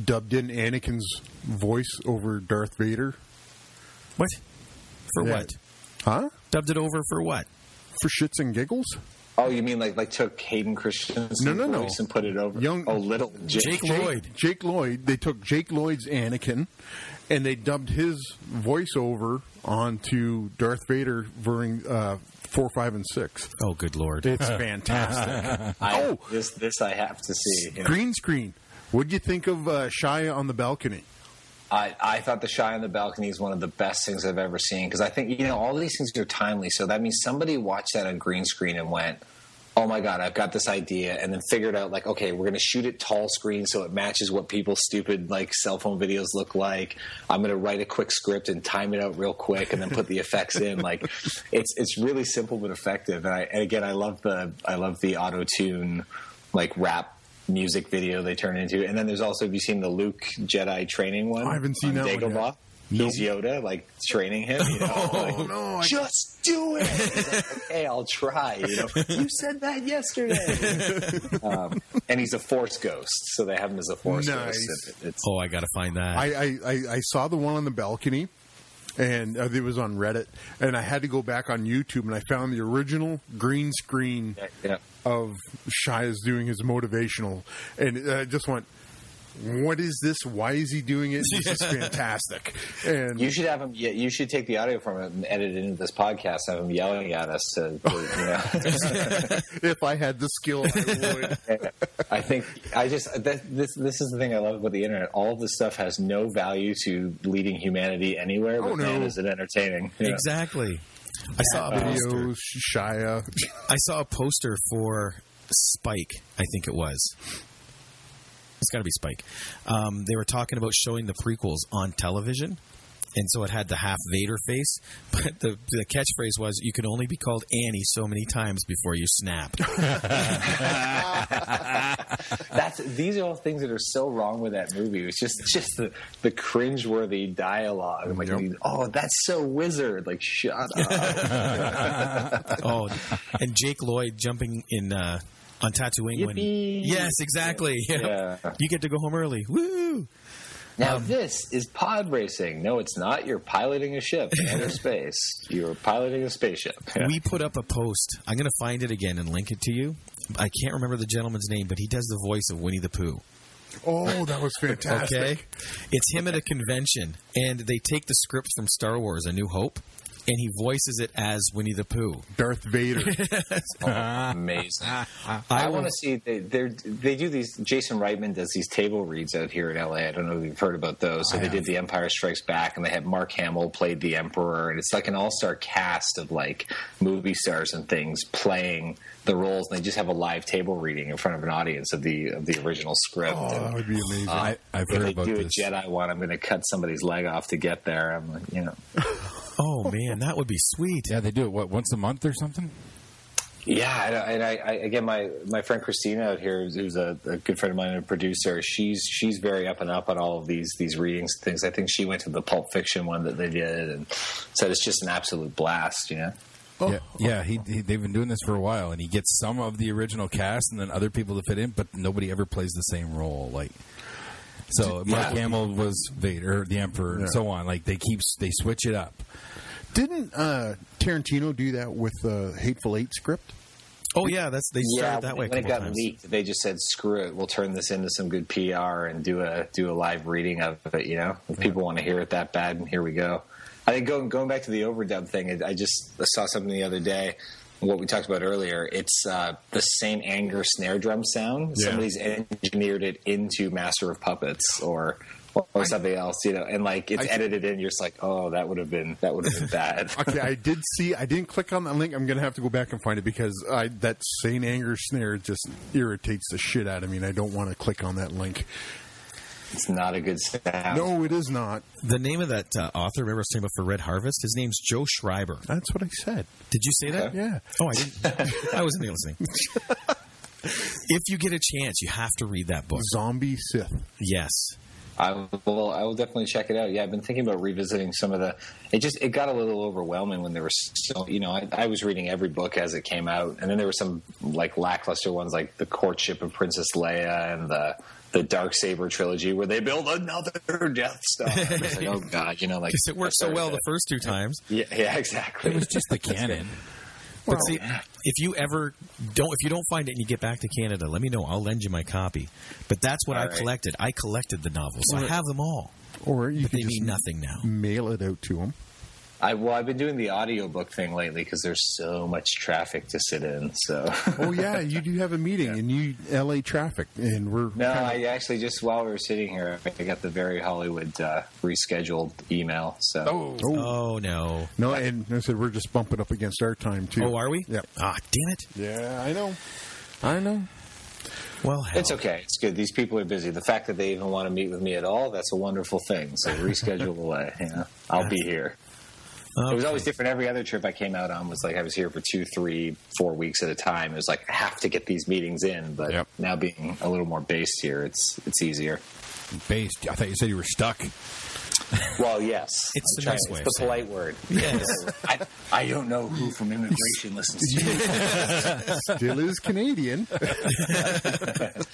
Speaker 6: dubbed in Anakin's voice over Darth Vader?
Speaker 5: What? For
Speaker 6: Yeah.
Speaker 5: what?
Speaker 6: Huh?
Speaker 5: Dubbed it over for what?
Speaker 6: For shits and giggles?
Speaker 4: Oh, you mean like like took Hayden Christensen's
Speaker 6: No, no, no.
Speaker 4: voice and put it over?
Speaker 6: Young-
Speaker 4: oh, little Jake.
Speaker 5: Jake Lloyd.
Speaker 6: Jake Lloyd. They took Jake Lloyd's Anakin, and they dubbed his voiceover onto Darth Vader during uh, four, five, and six.
Speaker 5: Oh, good lord.
Speaker 6: It's fantastic.
Speaker 4: I,
Speaker 6: Oh.
Speaker 4: this this I have to see. you know.
Speaker 6: Green screen. What'd you think of uh, Shia on the balcony?
Speaker 4: I, I thought the Shia on the balcony is one of the best things I've ever seen because I think you know all these things are timely. So that means somebody watched that on green screen and went, "Oh my god, I've got this idea," and then figured out like, okay, we're going to shoot it tall screen so it matches what people's stupid like cell phone videos look like. I'm going to write a quick script and time it out real quick and then put the effects in. Like, it's it's really simple but effective. And, I, and again, I love the I love the auto tune like rap music video they turn into. And then there's also have you seen the Luke Jedi training one?
Speaker 6: I haven't seen
Speaker 4: on
Speaker 6: that one
Speaker 4: Dagobah?
Speaker 6: Yet.
Speaker 4: He's Yoda, like training him. You know, like,
Speaker 6: no, I-
Speaker 4: just do it. Like, okay, I'll try. You know, you said that yesterday. um, and he's a Force ghost, so they have him as a Force
Speaker 6: Nice.
Speaker 4: ghost. It- it's
Speaker 5: oh, I got to find that.
Speaker 6: I, I, I, I saw the one on the balcony, and uh, it was on Reddit, and I had to go back on YouTube, and I found the original green screen
Speaker 4: yeah.
Speaker 6: of Shia's doing his motivational, and I just went, "What is this? Why is he doing it? This is fantastic!" And
Speaker 4: You should have him. Yeah, you should take the audio from it and edit it into this podcast. Have him yelling at us to, to you know.
Speaker 6: if I had the skill, I would.
Speaker 4: I think I just that, this this is the thing I love about the internet. All of this stuff has no value to leading humanity anywhere, but
Speaker 6: Oh, no.
Speaker 4: man, is it entertaining? You know?
Speaker 5: Exactly. I saw a
Speaker 6: video, Shia.
Speaker 5: I saw a poster for Spike. I think it was. It's got to be Spike. Um, they were talking about showing the prequels on television, and so it had the half Vader face. But the the catchphrase was, "You can only be called Annie so many times before you snap."
Speaker 4: that's these are all things that are so wrong with that movie. It's just just the the cringeworthy dialogue. I'm like,
Speaker 6: Yep.
Speaker 4: oh, that's so wizard. Like, shut up.
Speaker 5: oh, and Jake Lloyd jumping in uh, on Tatooine. When, yes, exactly.
Speaker 4: Yeah.
Speaker 5: You get to go home early. Woo!
Speaker 4: Now
Speaker 5: Um,
Speaker 4: this is pod racing. No, it's not. You're piloting a ship in outer space. You're piloting a spaceship.
Speaker 5: We put up a post. I'm going to find it again and link it to you. I can't remember the gentleman's name, but he does the voice of Winnie the Pooh.
Speaker 6: Oh, that was fantastic.
Speaker 5: Okay, it's him at a convention, and they take the script from Star Wars: A New Hope, and he voices it as Winnie the Pooh.
Speaker 6: Darth Vader.
Speaker 4: Oh, amazing. I want to see they they're, do these. Jason Reitman does these table reads out here in LA. I don't know if you've heard about those. So
Speaker 6: I
Speaker 4: they
Speaker 6: have.
Speaker 4: did The Empire Strikes Back, and they had Mark Hamill played the Emperor, and it's like an all star cast of like movie stars and things playing the roles, and they just have a live table reading in front of an audience of the of the original script.
Speaker 6: Oh, that would be amazing.
Speaker 3: Uh, I, I've
Speaker 4: if
Speaker 3: heard
Speaker 4: they do
Speaker 3: this.
Speaker 4: a Jedi one, I'm going to cut somebody's leg off to get there. I'm like, you know,
Speaker 5: Oh man, that would be sweet.
Speaker 3: Yeah, they do it what once a month or something.
Speaker 4: Yeah, and I, and I, I again, my my friend Christina out here, who's, who's a, a good friend of mine and a producer, she's she's very up and up on all of these these readings and things. I think she went to the Pulp Fiction one that they did and said it's just an absolute blast. You know,
Speaker 6: Oh.
Speaker 3: Yeah, yeah. He, he they've been doing this for a while, and he gets some of the original cast and then other people to fit in, but nobody ever plays the same role. Like, so Mark
Speaker 4: Yeah.
Speaker 3: Hamill was Vader, the Emperor,
Speaker 6: Yeah.
Speaker 3: and so on. Like they keep they switch it up.
Speaker 6: Didn't uh, Tarantino do that with the Hateful Eight script?
Speaker 5: Oh yeah, that's they
Speaker 4: yeah.
Speaker 5: started that way. a
Speaker 4: when it got
Speaker 5: times.
Speaker 4: leaked, they just said, "Screw it, we'll turn this into some good PR and do a do a live reading of it." You know, if people want to hear it that bad, and here we go. I think going going back to the overdub thing, I just saw something the other day. What we talked about earlier, it's uh, the Saint Anger snare drum sound.
Speaker 6: Yeah.
Speaker 4: Somebody's engineered it into Master of Puppets or or something else, you know, and like it's
Speaker 6: I-
Speaker 4: edited in. You're just like, oh, that would have been that would have been bad.
Speaker 6: Okay, I did see. I didn't click on that link. I'm going to have to go back and find it because I, that Saint Anger snare just irritates the shit out of me, and I don't want to click on that link.
Speaker 4: It's not a good sound.
Speaker 6: No, it is not.
Speaker 5: The name of that uh, author, remember I was saying about for Red Harvest? His name's Joe Schreiber.
Speaker 6: That's what I said.
Speaker 5: Did you say that?
Speaker 4: Okay.
Speaker 6: Yeah.
Speaker 5: Oh, I didn't. I wasn't listening. if you get a chance, you have to read that book.
Speaker 6: Zombie Sith.
Speaker 5: Yes.
Speaker 4: I will. I will definitely check it out. Yeah, I've been thinking about revisiting some of the. It just it got a little overwhelming when there were so. You know, I, I was reading every book as it came out, and then there were some like lackluster ones, like the Courtship of Princess Leia and the the Darksaber trilogy, where they build another Death Star. It's like, oh god, you know, like
Speaker 5: Because it worked so well the first two times.
Speaker 4: Yeah, yeah, exactly.
Speaker 3: It was just the canon.
Speaker 5: But see, if you ever don't, if you don't find it and you get back to Canada, let me know. I'll lend you my copy. But that's what
Speaker 4: All
Speaker 5: I
Speaker 4: right.
Speaker 5: collected. I collected the novels, so I have them all.
Speaker 6: Or you
Speaker 5: But
Speaker 6: can
Speaker 5: they
Speaker 6: just
Speaker 5: mean nothing now.
Speaker 6: mail it out to them.
Speaker 4: I well, I've been doing the audiobook thing lately because there's so much traffic to sit in. So
Speaker 6: Oh yeah, you do have a meeting and you L.A. traffic, and we're
Speaker 4: No,
Speaker 6: kinda-
Speaker 4: I actually just while we were sitting here, I got the very Hollywood uh, rescheduled email. So
Speaker 6: oh,
Speaker 5: Oh no!
Speaker 6: no, and I said we're just bumping up against our time too.
Speaker 5: Oh, are we?
Speaker 6: Yep.
Speaker 5: Ah, damn it!
Speaker 6: Yeah, I know. I know.
Speaker 5: Well, hell.
Speaker 4: it's okay. It's good. These people are busy. The fact that they even want to meet with me at all, that's a wonderful thing. So reschedule away. You know, I'll be here. It was always different. Every other trip I came out on was like I was here for two, three, four weeks at a time. It was like I have to get these meetings in. But
Speaker 3: Yep.
Speaker 4: now being a little more based here, it's it's easier.
Speaker 3: Based. I thought you said you were stuck.
Speaker 4: Well, yes,
Speaker 5: It's
Speaker 4: I'm
Speaker 5: the nice way
Speaker 4: It's the
Speaker 5: saying
Speaker 4: polite word.
Speaker 5: Yes.
Speaker 4: I, I don't know who from immigration listens to you.
Speaker 6: Still is Canadian.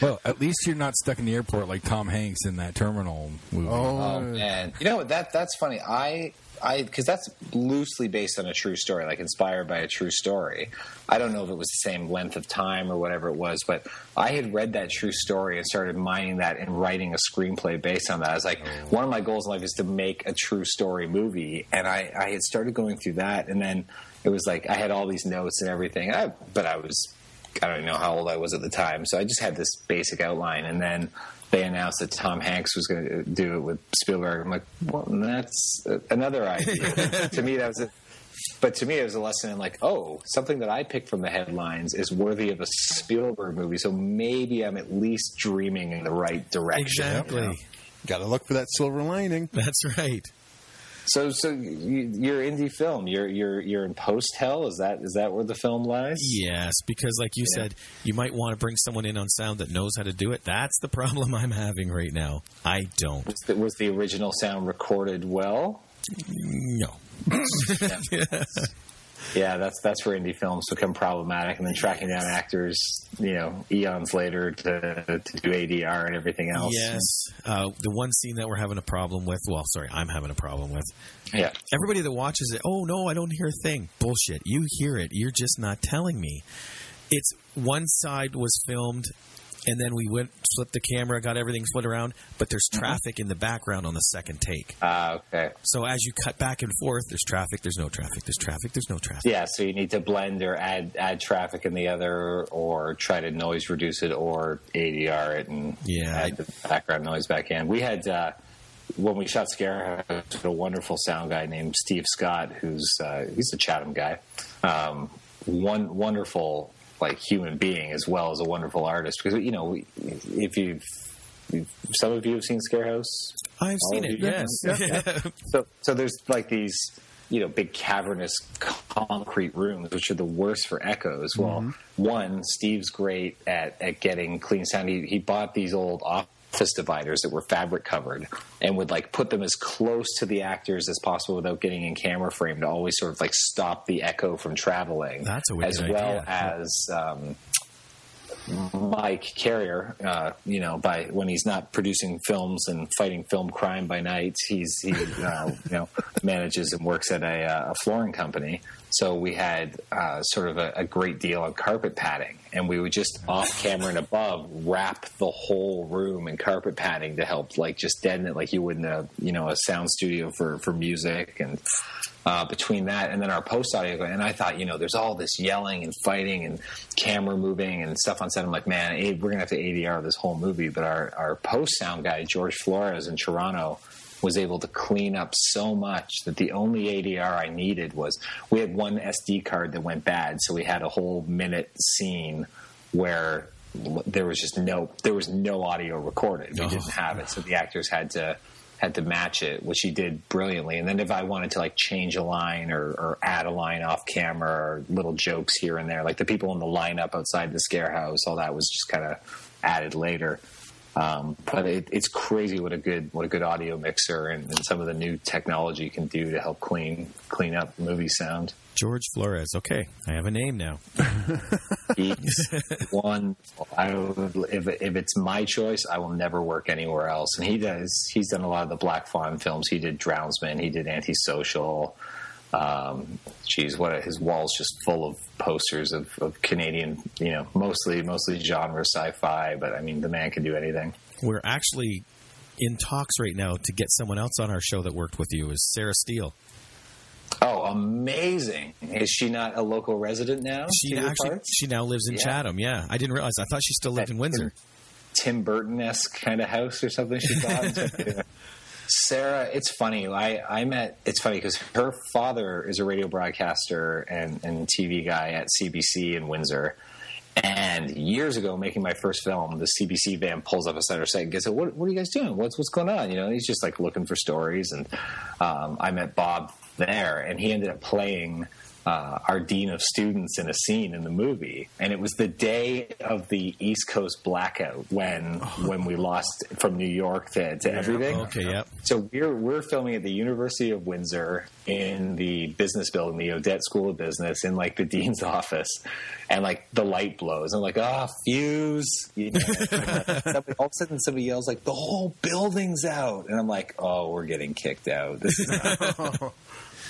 Speaker 3: Well, at least you're not stuck in the airport like Tom Hanks in that terminal movie.
Speaker 6: Oh,
Speaker 4: Oh man, you know what? That that's funny. I I because that's loosely based on a true story, like inspired by a true story. I don't know if it was the same length of time or whatever it was, but I had read that true story and started mining that and writing a screenplay based on that. I was like, mm. one of my goals in life is to make a true story movie, and I I had started going through that, and then it was like I had all these notes and everything, I, but I was I don't even know how old I was at the time, so I just had this basic outline, and then they announced that Tom Hanks was going to do it with Spielberg. I'm like, well, that's another idea. to me, that was a, but to me, it was a lesson in like, oh, something that I picked from the headlines is worthy of a Spielberg movie. So maybe I'm at least dreaming in the right direction.
Speaker 5: Exactly.
Speaker 6: Got to look for that silver lining.
Speaker 5: That's right.
Speaker 4: So, so you, you're indie film. You're you're you're in post hell. Is that is that where the film lies?
Speaker 5: Yes, because like you said, you might want to bring someone in on sound that knows how to do it. That's the problem I'm having right now. I don't.
Speaker 4: Was the, was the original sound recorded well?
Speaker 5: No.
Speaker 4: Yeah, that's that's where indie films become problematic, and then tracking down actors, you know, eons later to to do ADR and everything else.
Speaker 5: Yes. Uh, the one scene that we're having a problem with, well, sorry, I'm having a problem with.
Speaker 4: yeah.
Speaker 5: Everybody that watches it, oh no, I don't hear a thing. Bullshit. You hear it. You're just not telling me. It's one side was filmed, and then we went, flipped the camera, got everything flipped around, but there's traffic in the background on the second take.
Speaker 4: Ah, okay.
Speaker 5: So as you cut back and forth, there's traffic, there's no traffic, there's traffic, there's no traffic.
Speaker 4: Yeah, so you need to blend or add add traffic in the other, or try to noise reduce it, or ADR it and
Speaker 5: Yeah,
Speaker 4: add the background noise back in. We had uh, when we shot Scarehouse, a wonderful sound guy named Steve Scott, who's uh, he's a Chatham guy, um, one wonderful like human being as well as a wonderful artist. Because you know, if you've some of you have seen Scarehouse.
Speaker 5: I've
Speaker 4: All
Speaker 5: seen it, yes.
Speaker 4: so, so there's like these, you know, big cavernous concrete rooms, which are the worst for echoes. Well, mm-hmm. one, Steve's great at, at getting clean sound. He, he bought these old office dividers that were fabric covered and would like put them as close to the actors as possible without getting in camera frame to always sort of like stop the echo from traveling.
Speaker 5: That's a
Speaker 4: as well
Speaker 5: idea.
Speaker 4: as. Um, Mike Carrier, uh, you know, by when he's not producing films and fighting film crime by night, he's he uh, you know manages and works at a, uh, a flooring company. So we had uh, sort of a, a great deal on carpet padding, and we would just off camera and above wrap the whole room in carpet padding to help like just deaden it like you would in a you know a sound studio for for music and uh, between that and then our post audio. And I thought, you know, there's all this yelling and fighting and camera moving and stuff on set. I'm like, man, we're gonna have to ADR this whole movie. But our our post sound guy George Flores in Toronto was able to clean up so much that the only ADR I needed was we had one SD card that went bad, so we had a whole minute scene where there was just no there was no audio recorded. We didn't oh. have it, so the actors had to had to match it, which he did brilliantly. And then if I wanted to like change a line or, or add a line off camera or little jokes here and there, like the people in the lineup outside the scare house, all that was just kind of added later. Um, but it, it's crazy what a good what a good audio mixer and, and some of the new technology can do to help clean clean up movie sound.
Speaker 5: George Flores. Okay, I have a name now.
Speaker 4: He's one. I would, if if it's my choice, I will never work anywhere else. And he does. He's done a lot of the Black Fawn films. He did Drownsman. He did Antisocial. Um, geez, what a, his wall's just full of posters of, of Canadian. You know, mostly mostly genre sci-fi. But I mean, the man can do anything.
Speaker 5: We're actually in talks right now to get someone else on our show that worked with you. Is Sarah Steele?
Speaker 4: Oh, amazing! Is she not a local resident now?
Speaker 5: She actually
Speaker 4: parts?
Speaker 5: she now lives in
Speaker 4: Yeah.
Speaker 5: Chatham. Yeah, I didn't realize. I thought she still lived in Windsor.
Speaker 4: Tim Burton esque kind of house or something she thought. Sarah, it's funny. I, I met. It's funny because her father is a radio broadcaster and, and TV guy at CBC in Windsor. And years ago, making my first film, the CBC van pulls up beside our site and goes, "What, what are you guys doing? What's what's going on?" You know, he's just like looking for stories. And um, I met Bob there, and he ended up playing uh, our dean of students in a scene in the movie, and it was the day of the East Coast blackout when when we lost from New York to, to everything.
Speaker 5: Okay, yep.
Speaker 4: So we're we're filming at the University of Windsor in the business building, the Odette School of Business, in like the dean's office, and like the light blows. I'm like, ah, fuse. You know? Somebody- all of a sudden, somebody yells like, the whole building's out, and I'm like, oh, we're getting kicked out. This is not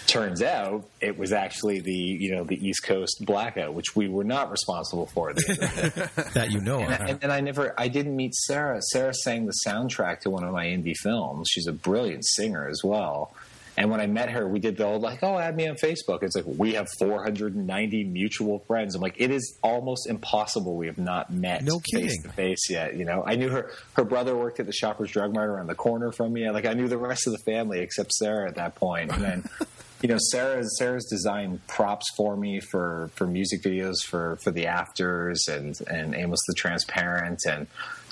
Speaker 4: turns out it was actually the you know the East Coast blackout, which we were not responsible for. The end of the day.
Speaker 5: That you know of.
Speaker 4: and, and I never, I didn't meet Sarah. Sarah sang the soundtrack to one of my indie films. She's a brilliant singer as well. And when I met her, we did the old like, oh, add me on Facebook. It's like we have 490 mutual friends. I'm like, it is almost impossible we have not met
Speaker 5: No
Speaker 4: face to face yet. You know, I knew her. Her brother worked at the Shoppers Drug Mart around the corner from me. Like I knew the rest of the family except Sarah at that point. And then. You know, Sarah's Sarah's designed props for me for, for music videos for, for the afters and, and Amos the Transparent and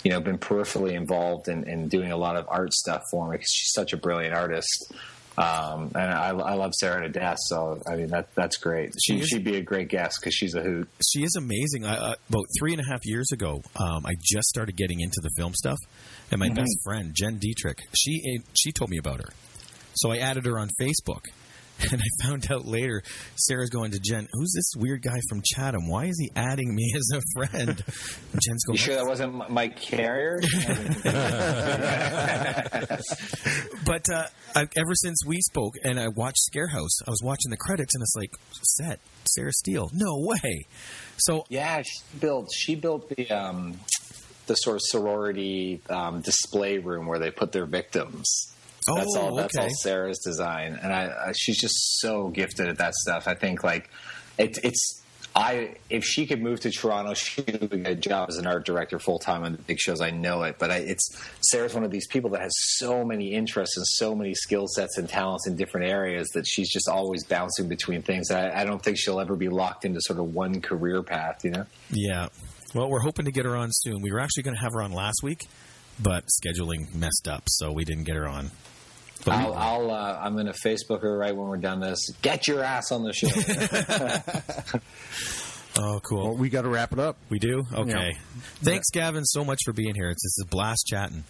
Speaker 4: you know been peripherally involved in, in doing a lot of art stuff for me because she's such a brilliant artist. Um, and I, I love Sarah to death, so I mean that that's great.
Speaker 5: She
Speaker 4: She, she'd be a great guest because she's a hoot.
Speaker 5: She is amazing. I, uh, about three and a half years ago, um, I just started getting into the film stuff, and my best friend Jen Dietrich, she she told me about her. So I added her on Facebook, and I found out later Sarah's going to Jen. Who's this weird guy from Chatham? Why is he adding me as a friend? And Jen's going.
Speaker 4: You sure that wasn't Mike Carrier?
Speaker 5: But uh, I, ever since we spoke and I watched Scarehouse, I was watching the credits and it's like set Sarah Steele. No way. So
Speaker 4: yeah, she built she built the um, the sort of sorority um, display room where they put their victims. That's
Speaker 5: Oh,
Speaker 4: all. That's
Speaker 5: okay.
Speaker 4: all Sarah's design, and I, I she's just so gifted at that stuff. I think like it, it's. I if she could move to Toronto, she would get a job as an art director full time on the big shows. I know it, but I, it's Sarah's one of these people that has so many interests and so many skill sets and talents in different areas that she's just always bouncing between things. I, I don't think she'll ever be locked into sort of one career path. You know.
Speaker 5: yeah, well, we're hoping to get her on soon. We were actually going to have her on last week, but scheduling messed up, so we didn't get her on. But
Speaker 4: I'll, I'll uh, I'm going to Facebook her right when we're done this. Get your ass on the show.
Speaker 5: oh, cool.
Speaker 6: Well, we got to wrap it up.
Speaker 5: we do. Okay.
Speaker 6: Yeah.
Speaker 5: Thanks, Gavin, so much for being here. It's this is a blast chatting.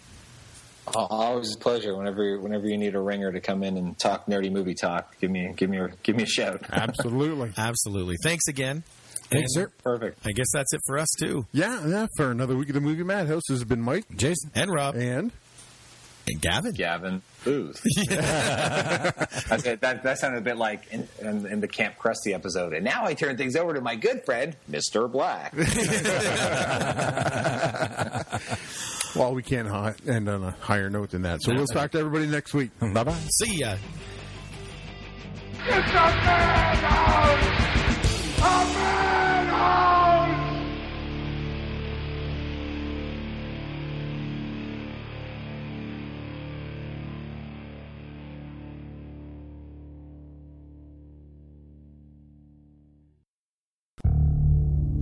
Speaker 4: Always a pleasure. Whenever whenever you need a ringer to come in and talk nerdy movie talk, give me give me a, give me a shout.
Speaker 6: Absolutely.
Speaker 5: Absolutely. Thanks again.
Speaker 6: Thanks,
Speaker 5: And
Speaker 6: sir.
Speaker 4: Perfect.
Speaker 5: I guess that's it for us too.
Speaker 6: Yeah, yeah. For another week of the Movie Madhouse, this has been Mike
Speaker 3: Jason.
Speaker 5: And Rob
Speaker 6: and
Speaker 5: and Gavin.
Speaker 4: Gavin Booth. I said that that sounded a bit like in, in, in the Camp Krusty episode. And now I turn things over to my good friend, Mister Black.
Speaker 6: well, we can't hi- end on a higher note than that. So we'll talk to everybody next week.
Speaker 3: Bye bye.
Speaker 5: See ya.
Speaker 2: It's a madhouse! A madhouse!